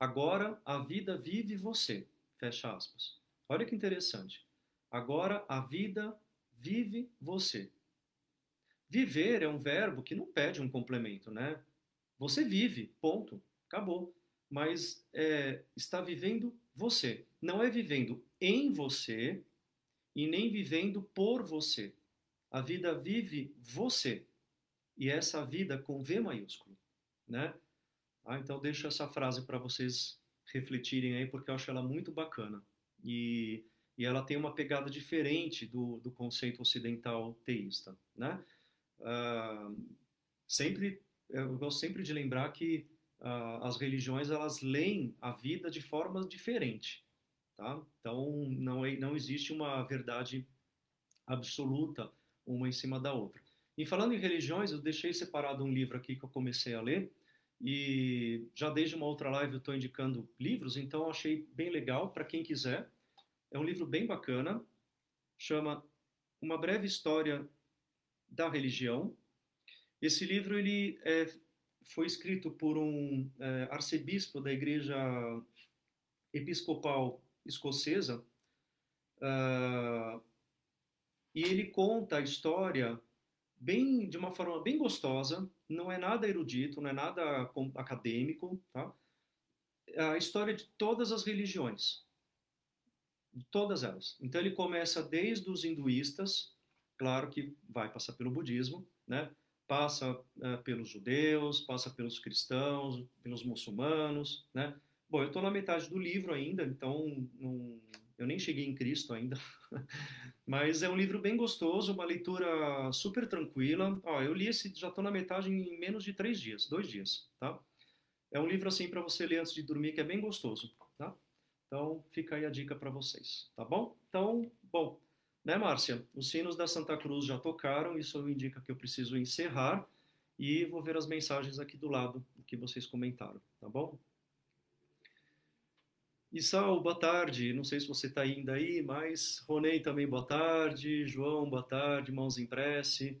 agora a vida vive você, fecha aspas. Olha que interessante. Agora a vida vive você. Viver é um verbo que não pede um complemento, né? Você vive, ponto, acabou. Mas é, está vivendo você. Não é vivendo em você e nem vivendo por você. A vida vive você. E essa vida com V maiúsculo, né? Ah, então deixo essa frase para vocês refletirem aí, porque eu acho ela muito bacana. E, e ela tem uma pegada diferente do, do conceito ocidental teísta, né? Ah, sempre, eu gosto sempre de lembrar que ah, as religiões, elas leem a vida de forma diferente, tá? Então, não, é, não existe uma verdade absoluta uma em cima da outra. E falando em religiões, eu deixei separado um livro aqui que eu comecei a ler, e já desde uma outra live eu estou indicando livros, então eu achei bem legal para quem quiser. É um livro bem bacana, chama Uma Breve História da Religião. Esse livro ele é, foi escrito por um é, arcebispo da Igreja Episcopal Escocesa, uh, e ele conta a história bem de uma forma bem gostosa, não é nada erudito, não é nada acadêmico, tá? A história de todas as religiões, de todas elas. Então ele começa desde os hinduístas, claro que vai passar pelo budismo, né? Passa uh, pelos judeus, passa pelos cristãos, pelos muçulmanos, né? Bom, eu estou na metade do livro ainda, então não, eu nem cheguei em Cristo ainda. Mas é um livro bem gostoso, uma leitura super tranquila. Ó, eu li esse, já estou na metade em menos de três dias, dois dias, tá? É um livro assim para você ler antes de dormir que é bem gostoso, tá? Então fica aí a dica para vocês, tá bom? Então, bom, né, Márcia? Os sinos da Santa Cruz já tocaram, isso indica que eu preciso encerrar e vou ver as mensagens aqui do lado que vocês comentaram, tá bom? Isal, boa tarde. Não sei se você está ainda aí, mas Ronei também, boa tarde. João, boa tarde. Mãos em prece.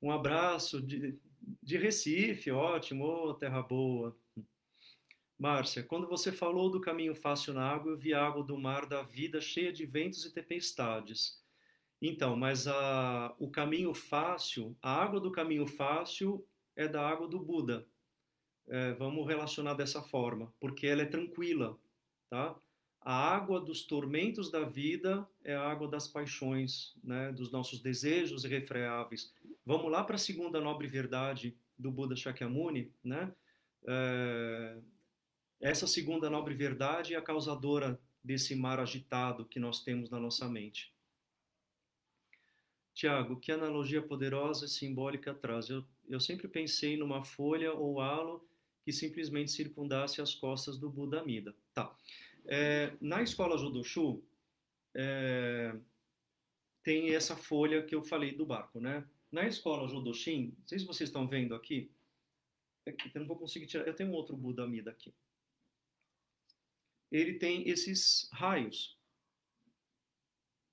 Um abraço de, de Recife, ótimo, oh, terra boa. Márcia, quando você falou do caminho fácil na água, eu vi a água do mar da vida cheia de ventos e tempestades. Então, mas a, o caminho fácil, a água do caminho fácil é da água do Buda. É, vamos relacionar dessa forma, porque ela é tranquila, tá? A água dos tormentos da vida é a água das paixões, né, dos nossos desejos irrefreáveis. Vamos lá para a segunda nobre verdade do Buda Shakyamuni, né? É, essa segunda nobre verdade é a causadora desse mar agitado que nós temos na nossa mente. Tiago, que analogia poderosa e simbólica traz. Eu, eu sempre pensei numa folha ou halo que simplesmente circundasse as costas do Buda Amida. Tá. É, na escola Judoshu, é, tem essa folha que eu falei do barco, né? Na escola Jodoshin, não sei se vocês estão vendo aqui, aqui eu não vou conseguir tirar, eu tenho um outro Buda Amida aqui. Ele tem esses raios,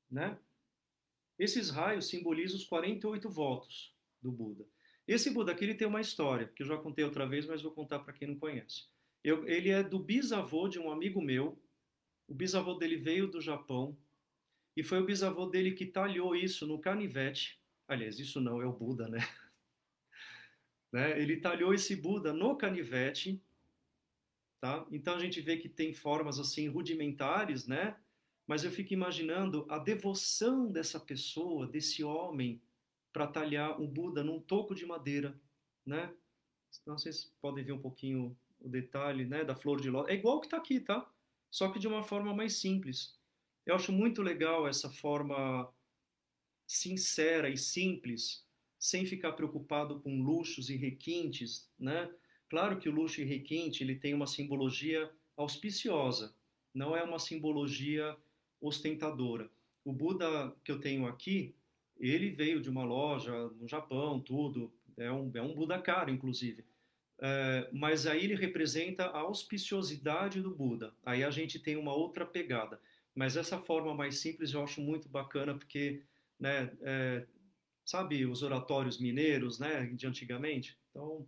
né? Esses raios simbolizam os 48 votos do Buda. Esse Buda aqui ele tem uma história, que eu já contei outra vez, mas vou contar para quem não conhece. Eu, ele é do bisavô de um amigo meu. O bisavô dele veio do Japão. E foi o bisavô dele que talhou isso no canivete. Aliás, isso não é o Buda, né? né? Ele talhou esse Buda no canivete. Tá? Então a gente vê que tem formas assim rudimentares, né? mas eu fico imaginando a devoção dessa pessoa, desse homem, para talhar um Buda num toco de madeira, né? Sei se podem ver um pouquinho o detalhe, né, da flor de lótus. É igual que está aqui, tá? Só que de uma forma mais simples. Eu acho muito legal essa forma sincera e simples, sem ficar preocupado com luxos e requintes, né? Claro que o luxo e requinte ele tem uma simbologia auspiciosa, não é uma simbologia ostentadora. O Buda que eu tenho aqui, ele veio de uma loja no Japão, tudo, é um, é um Buda caro, inclusive. É, mas aí ele representa a auspiciosidade do Buda. Aí a gente tem uma outra pegada. Mas essa forma mais simples eu acho muito bacana, porque, né, é, sabe, os oratórios mineiros, né, de antigamente? Então,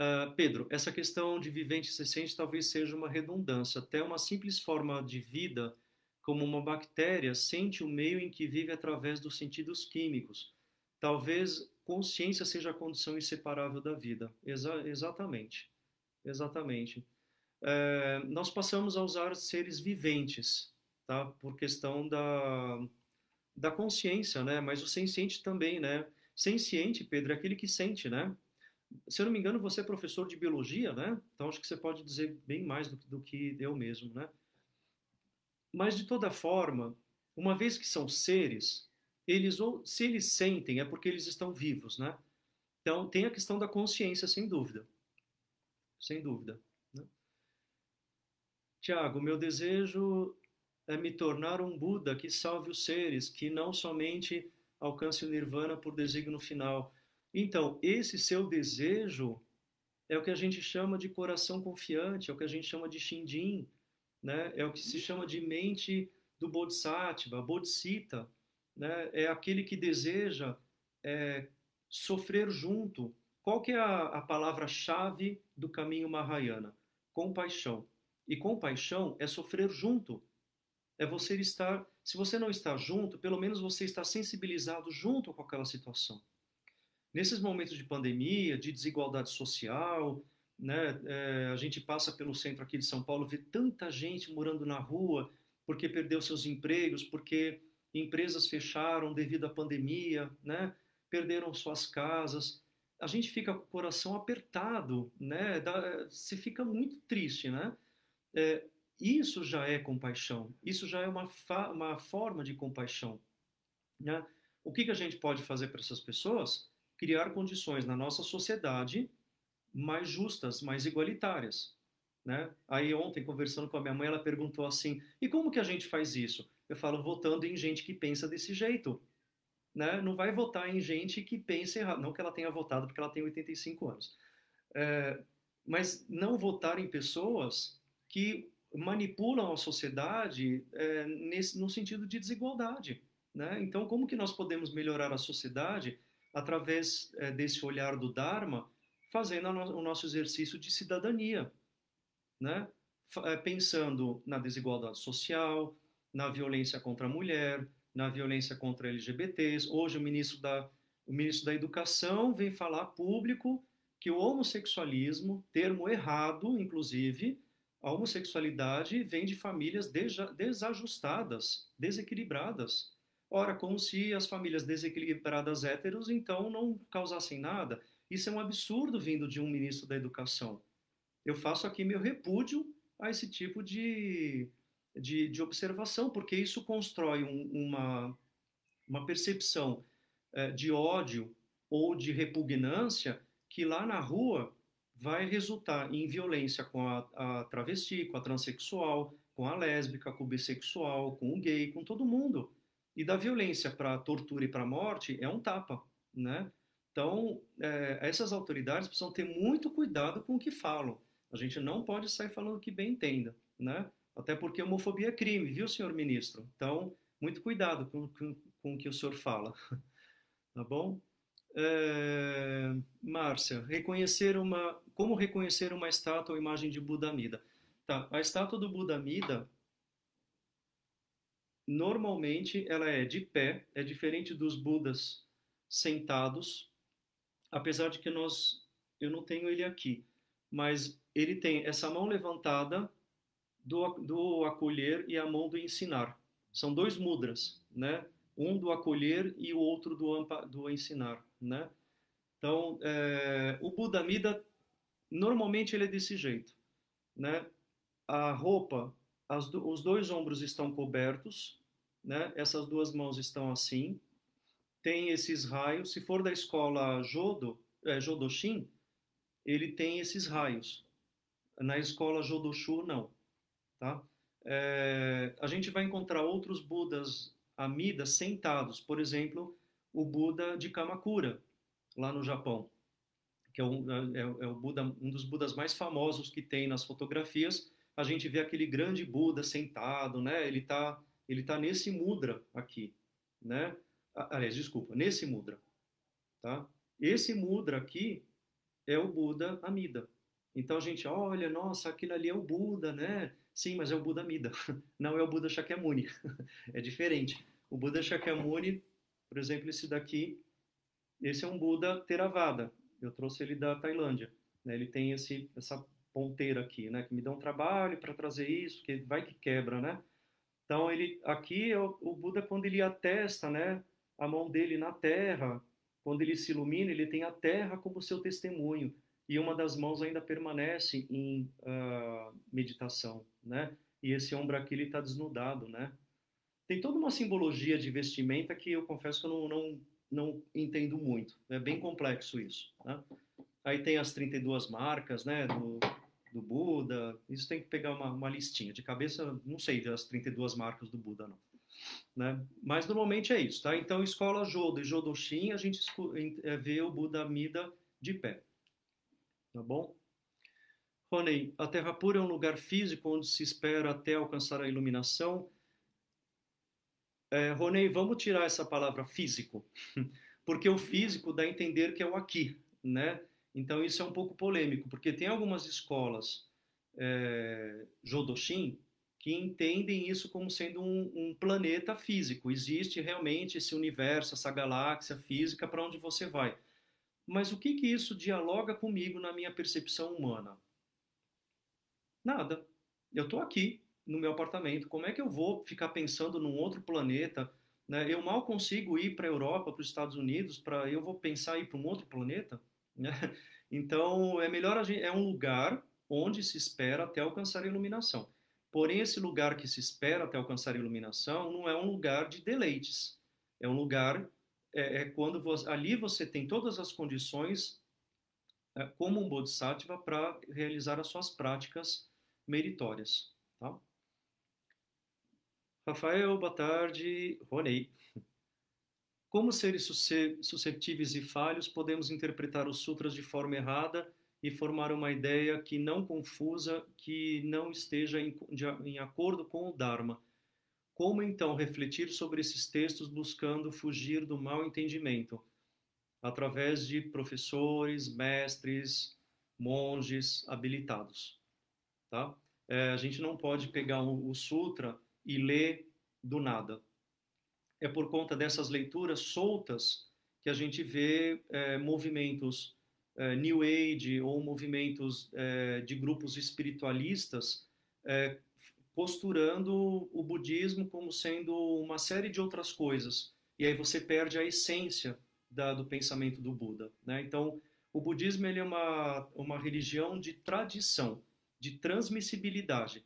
Uh, Pedro, essa questão de vivente e sente talvez seja uma redundância. Até uma simples forma de vida, como uma bactéria, sente o meio em que vive através dos sentidos químicos. Talvez consciência seja a condição inseparável da vida. Exa exatamente. Exatamente. É, nós passamos a usar seres viventes, tá? Por questão da, da consciência, né? Mas o senciente também, né? Senciente, Pedro, é aquele que sente, né? Se eu não me engano, você é professor de biologia, né? Então acho que você pode dizer bem mais do, do que eu mesmo, né? Mas de toda forma, uma vez que são seres, eles se eles sentem é porque eles estão vivos, né? Então tem a questão da consciência, sem dúvida, sem dúvida. Né? Tiago, meu desejo é me tornar um Buda que salve os seres, que não somente alcance o Nirvana por desígnio final, então, esse seu desejo é o que a gente chama de coração confiante, é o que a gente chama de Shinjin, né? é o que se chama de mente do Bodhisattva, Bodhicitta, né? é aquele que deseja é, sofrer junto. Qual que é a, a palavra-chave do caminho Mahayana? Compaixão. E compaixão é sofrer junto. É você estar, se você não está junto, pelo menos você está sensibilizado junto com aquela situação. Nesses momentos de pandemia, de desigualdade social, né, é, a gente passa pelo centro aqui de São Paulo, vê tanta gente morando na rua porque perdeu seus empregos, porque empresas fecharam devido à pandemia, né, perderam suas casas. A gente fica com o coração apertado, né, dá, se fica muito triste, né? É, isso já é compaixão, isso já é uma, uma forma de compaixão. Né? O que, que a gente pode fazer para essas pessoas? Criar condições na nossa sociedade mais justas, mais igualitárias. Né? Aí ontem, conversando com a minha mãe, ela perguntou assim, e como que a gente faz isso? Eu falo, votando em gente que pensa desse jeito. Né? Não vai votar em gente que pensa errado. Não que ela tenha votado, porque ela tem 85 anos. É, mas não votar em pessoas que manipulam a sociedade é, nesse, no sentido de desigualdade. Né? Então, como que nós podemos melhorar a sociedade através é, desse olhar do Dharma, fazendo o nosso exercício de cidadania, né? Eh, pensando na desigualdade social, na violência contra a mulher, na violência contra LGBTs. Hoje o ministro da, o ministro da Educação vem falar público que o homossexualismo, termo errado, inclusive, A homossexualidade vem de famílias desajustadas, desequilibradas. Ora, como se as famílias desequilibradas héteros então não causassem nada. Isso é um absurdo vindo de um ministro da Educação. Eu faço aqui meu repúdio a esse tipo de, de, de observação, porque isso constrói um, uma, uma percepção é, de ódio ou de repugnância que lá na rua vai resultar em violência com a, a travesti, com a transexual, com a lésbica, com o bissexual, com o gay, com todo mundo. E da violência para tortura e para morte é um tapa, né? Então, é, essas autoridades precisam ter muito cuidado com o que falam. A gente não pode sair falando o que bem entenda, né? Até porque homofobia é crime, viu, senhor ministro? Então, muito cuidado com, com, com o que o senhor fala, tá bom? É, Márcia, reconhecer uma, como reconhecer uma estátua ou imagem de Buda Mida? Tá, a estátua do Buda Mida normalmente ela é de pé, é diferente dos Budas sentados, apesar de que nós, eu não tenho ele aqui, mas ele tem essa mão levantada do, do acolher e a mão do ensinar. São dois mudras, né? Um do acolher e o outro do, do ensinar, né? Então, é, o Buda Mida, normalmente ele é desse jeito, né? A roupa, do, os dois ombros estão cobertos, né? Essas duas mãos estão assim. Tem esses raios. Se for da escola Jodo, é, Jodoshin, ele tem esses raios. Na escola Jodoshu, não. Tá? É, a gente vai encontrar outros Budas Amidas sentados. Por exemplo, o Buda de Kamakura, lá no Japão, que é, um, é, é o Buda, um dos Budas mais famosos que tem nas fotografias. A gente vê aquele grande Buda sentado, né? Ele está ele está nesse mudra aqui, né? Aliás, desculpa, nesse mudra, tá? Esse mudra aqui é o Buda Amida. Então a gente olha, nossa, aquilo ali é o Buda, né? Sim, mas é o Buda Amida, não é o Buda Shakyamuni. é diferente. O Buda Shakyamuni, por exemplo, esse daqui, esse é um Buda Theravada. Eu trouxe ele da Tailândia. Né? Ele tem esse, essa ponteira aqui, né? Que me dá um trabalho para trazer isso, que vai que quebra, né? Então, ele, aqui, o, o Buda, quando ele atesta né, a mão dele na terra, quando ele se ilumina, ele tem a terra como seu testemunho. E uma das mãos ainda permanece em uh, meditação, né? E esse ombro aqui, ele está desnudado, né? Tem toda uma simbologia de vestimenta que eu confesso que eu não, não, não entendo muito. É bem complexo isso, né? Aí tem as 32 marcas, né? Do, do Buda. Isso tem que pegar uma, uma listinha. De cabeça, não sei das 32 marcas do Buda, não. Né? Mas normalmente é isso, tá? Então, escola Jodo e Jodoshin, a gente é, vê o Buda Mida de pé. Tá bom? Rony, a Terra Pura é um lugar físico onde se espera até alcançar a iluminação. É, vamos tirar essa palavra físico, porque o físico dá a entender que é o aqui, né? Então isso é um pouco polêmico, porque tem algumas escolas é, Jodoshin que entendem isso como sendo um, um, planeta físico. Existe realmente esse universo, essa galáxia física para onde você vai. Mas o que, que isso dialoga comigo na minha percepção humana? Nada. Eu estou aqui no meu apartamento. Como é que eu vou ficar pensando num outro planeta? Né? Eu mal consigo ir para a Europa, para os Estados Unidos, para eu vou pensar em ir para um outro planeta? Né? Então, é melhor a gente, é um lugar onde se espera até alcançar a iluminação. Porém, esse lugar que se espera até alcançar a iluminação não é um lugar de deleites. É um lugar é, é quando você, ali você tem todas as condições é, como um bodhisattva para realizar as suas práticas meritórias. Tá? Rafael, boa tarde. Ronei. Como seres susceptíveis e falhos, podemos interpretar os sutras de forma errada e formar uma ideia que não confusa, que não esteja em, de, em acordo com o Dharma. Como então refletir sobre esses textos buscando fugir do mau entendimento? Através de professores, mestres, monges habilitados. Tá? É, a gente não pode pegar o, o sutra e ler do nada é por conta dessas leituras soltas que a gente vê é, movimentos é, New Age ou movimentos é, de grupos espiritualistas é, posturando o budismo como sendo uma série de outras coisas. E aí você perde a essência da, do pensamento do Buda. Né? Então, o budismo ele é uma, uma religião de tradição, de transmissibilidade.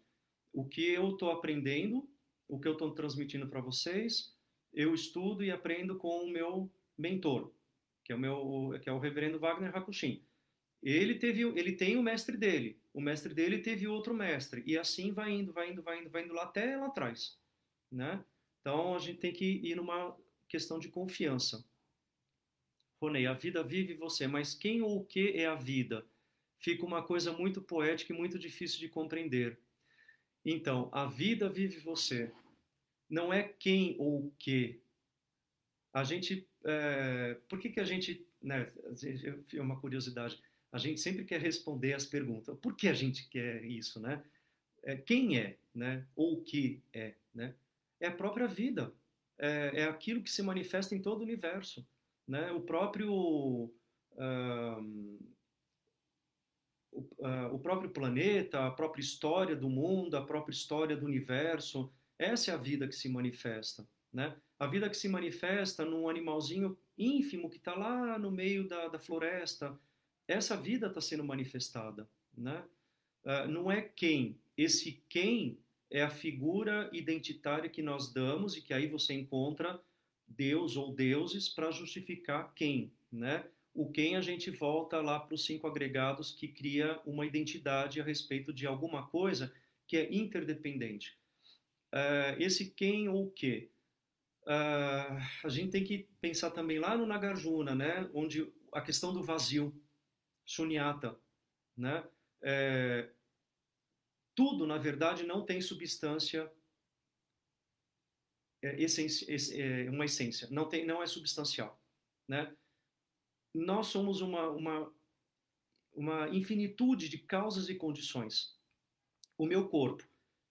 O que eu estou aprendendo, o que eu estou transmitindo para vocês, eu estudo e aprendo com o meu mentor, que é o meu, que é o Reverendo Wagner Hakushin. Ele teve, ele tem o mestre dele, o mestre dele teve outro mestre e assim vai indo, vai indo, vai indo, vai indo lá até lá atrás, né? Então a gente tem que ir numa questão de confiança. Ronei, a vida vive você, mas quem ou o que é a vida? Fica uma coisa muito poética e muito difícil de compreender. Então, a vida vive você. Não é quem ou o que. A gente, é, por que que a gente, né? É uma curiosidade a gente sempre quer responder as perguntas. Por que a gente quer isso, né? É, quem é, né? Ou o que é, né? É a própria vida. É, é aquilo que se manifesta em todo o universo, né? O próprio um, o, uh, o próprio planeta, a própria história do mundo, a própria história do universo. Essa é a vida que se manifesta, né? A vida que se manifesta num animalzinho ínfimo que está lá no meio da, da floresta, essa vida está sendo manifestada, né? Uh, não é quem, esse quem é a figura identitária que nós damos e que aí você encontra Deus ou deuses para justificar quem, né? O quem a gente volta lá para os cinco agregados que cria uma identidade a respeito de alguma coisa que é interdependente. Uh, esse quem ou o que? Uh, a gente tem que pensar também lá no Nagarjuna, né? Onde a questão do vazio shunyata, né? É, tudo, na verdade, não tem substância, é, essência, é, uma essência, não, tem, não é substancial, né? Nós somos uma, uma, uma infinitude de causas e condições. O meu corpo,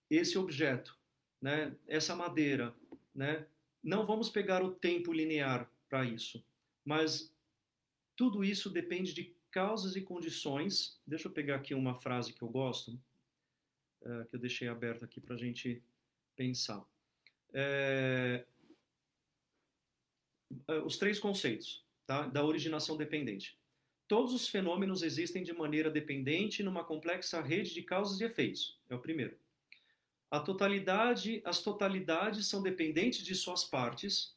esse objeto, né? essa madeira, né? não vamos pegar o tempo linear para isso, mas tudo isso depende de causas e condições. Deixa eu pegar aqui uma frase que eu gosto, uh, que eu deixei aberta aqui para a gente pensar. É, os três conceitos tá, da originação dependente. Todos os fenômenos existem de maneira dependente numa complexa rede de causas e efeitos. É o primeiro. A totalidade, as totalidades são dependentes de suas partes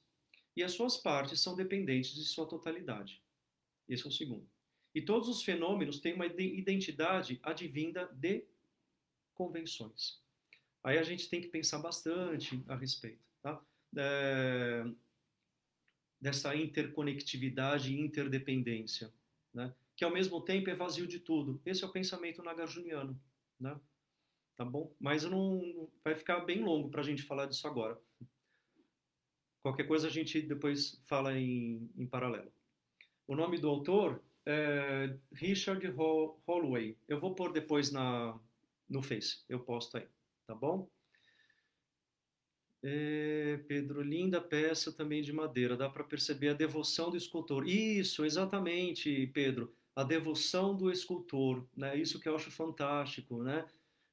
e as suas partes são dependentes de sua totalidade. Esse é o segundo. E todos os fenômenos têm uma identidade advinda de convenções. Aí a gente tem que pensar bastante a respeito, tá? É, dessa interconectividade e interdependência, né? Que ao mesmo tempo é vazio de tudo. Esse é o pensamento nagarjuniano, né? Tá bom? Mas não vai ficar bem longo para a gente falar disso agora. Qualquer coisa a gente depois fala em, em paralelo. O nome do autor é, Richard Holloway. Eu vou pôr depois na, no Face, eu posto aí, tá bom? É, Pedro, linda peça também de madeira, dá para perceber a devoção do escultor. Isso, exatamente, Pedro, a devoção do escultor, né? Isso que eu acho fantástico, né?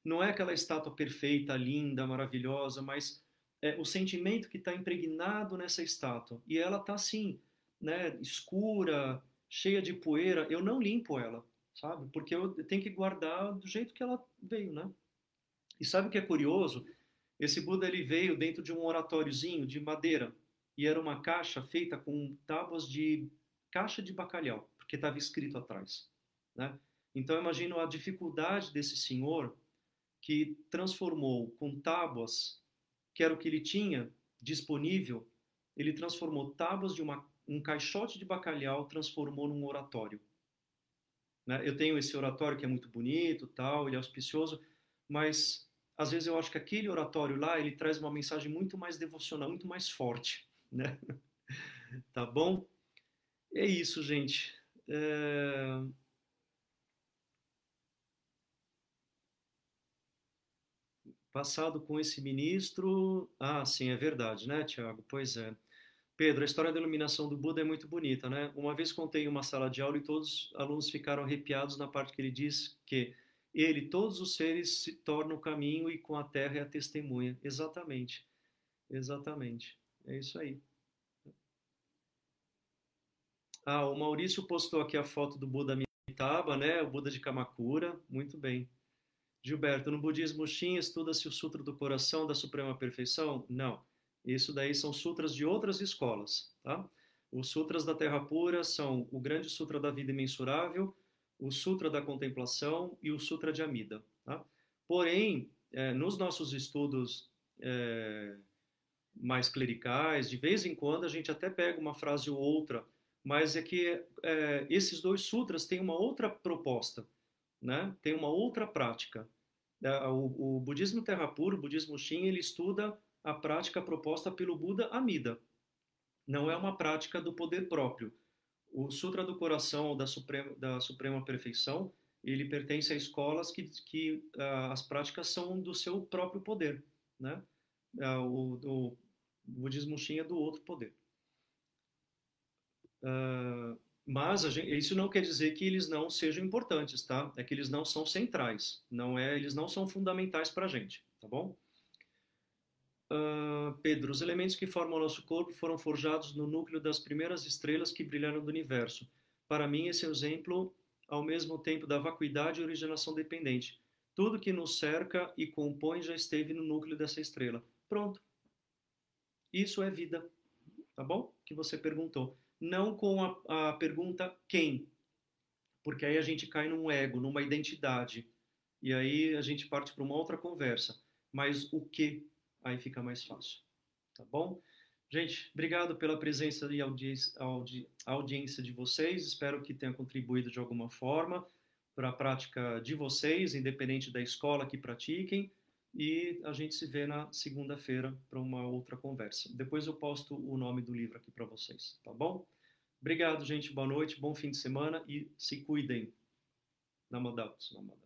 Não é aquela estátua perfeita, linda, maravilhosa, mas é o sentimento que está impregnado nessa estátua. E ela está assim, né? Escura, cheia de poeira, eu não limpo ela, sabe? Porque eu tenho que guardar do jeito que ela veio, né? E sabe o que é curioso? Esse Buda ele veio dentro de um oratóriozinho de madeira e era uma caixa feita com tábuas de caixa de bacalhau, porque estava escrito atrás, né? Então imagino a dificuldade desse senhor que transformou com tábuas, que era o que ele tinha disponível, ele transformou tábuas de uma um caixote de bacalhau transformou num oratório. Né? Eu tenho esse oratório que é muito bonito, tal, ele é auspicioso, mas às vezes eu acho que aquele oratório lá ele traz uma mensagem muito mais devocional, muito mais forte, né? tá bom? É isso, gente. É... Passado com esse ministro. Ah, sim, é verdade, né, Tiago? Pois é. Pedro, a história da iluminação do Buda é muito bonita, né? Uma vez contei em uma sala de aula e todos os alunos ficaram arrepiados na parte que ele diz que ele, todos os seres se tornam o caminho e com a terra é a testemunha. Exatamente. Exatamente. É isso aí. Ah, o Maurício postou aqui a foto do Buda Amitabha, né? O Buda de Kamakura. Muito bem. Gilberto, no budismo Shin estuda-se o Sutra do Coração da Suprema Perfeição? Não. Isso daí são sutras de outras escolas, tá? Os sutras da Terra Pura são o Grande Sutra da Vida Imensurável, o Sutra da Contemplação e o Sutra de Amida, tá? Porém, é, nos nossos estudos é, mais clericais, de vez em quando a gente até pega uma frase ou outra, mas é que é, esses dois sutras têm uma outra proposta, né? Tem uma outra prática. É, o, o budismo terra pura, o budismo Shin, ele estuda a prática proposta pelo Buda Amida. Não é uma prática do poder próprio. O Sutra do Coração da Suprema, da Suprema Perfeição, ele pertence a escolas que, que uh, as práticas são do seu próprio poder, né? Uh, o, o, budismo Shin é do outro poder. Uh, mas gente, isso não quer dizer que eles não sejam importantes, tá? É que eles não são centrais, não é, eles não são fundamentais para a gente, tá bom? Uh, Pedro, os elementos que formam o nosso corpo foram forjados no núcleo das primeiras estrelas que brilharam do universo. Para mim, esse é o exemplo, ao mesmo tempo, da vacuidade e originação dependente. Tudo que nos cerca e compõe já esteve no núcleo dessa estrela. Pronto. Isso é vida. Tá bom? Que você perguntou não com a, a pergunta quem, porque aí a gente cai num ego, numa identidade, e aí a gente parte para uma outra conversa. Mas o que, aí fica mais fácil. Tá bom? Gente, obrigado pela presença e audi, audiência de vocês. Espero que tenha contribuído de alguma forma para a prática de vocês, independente da escola que pratiquem. E a gente se vê na segunda-feira para uma outra conversa. Depois eu posto o nome do livro aqui para vocês, tá bom? Obrigado, gente. Boa noite, bom fim de semana e se cuidem. Namadapos, namadapos.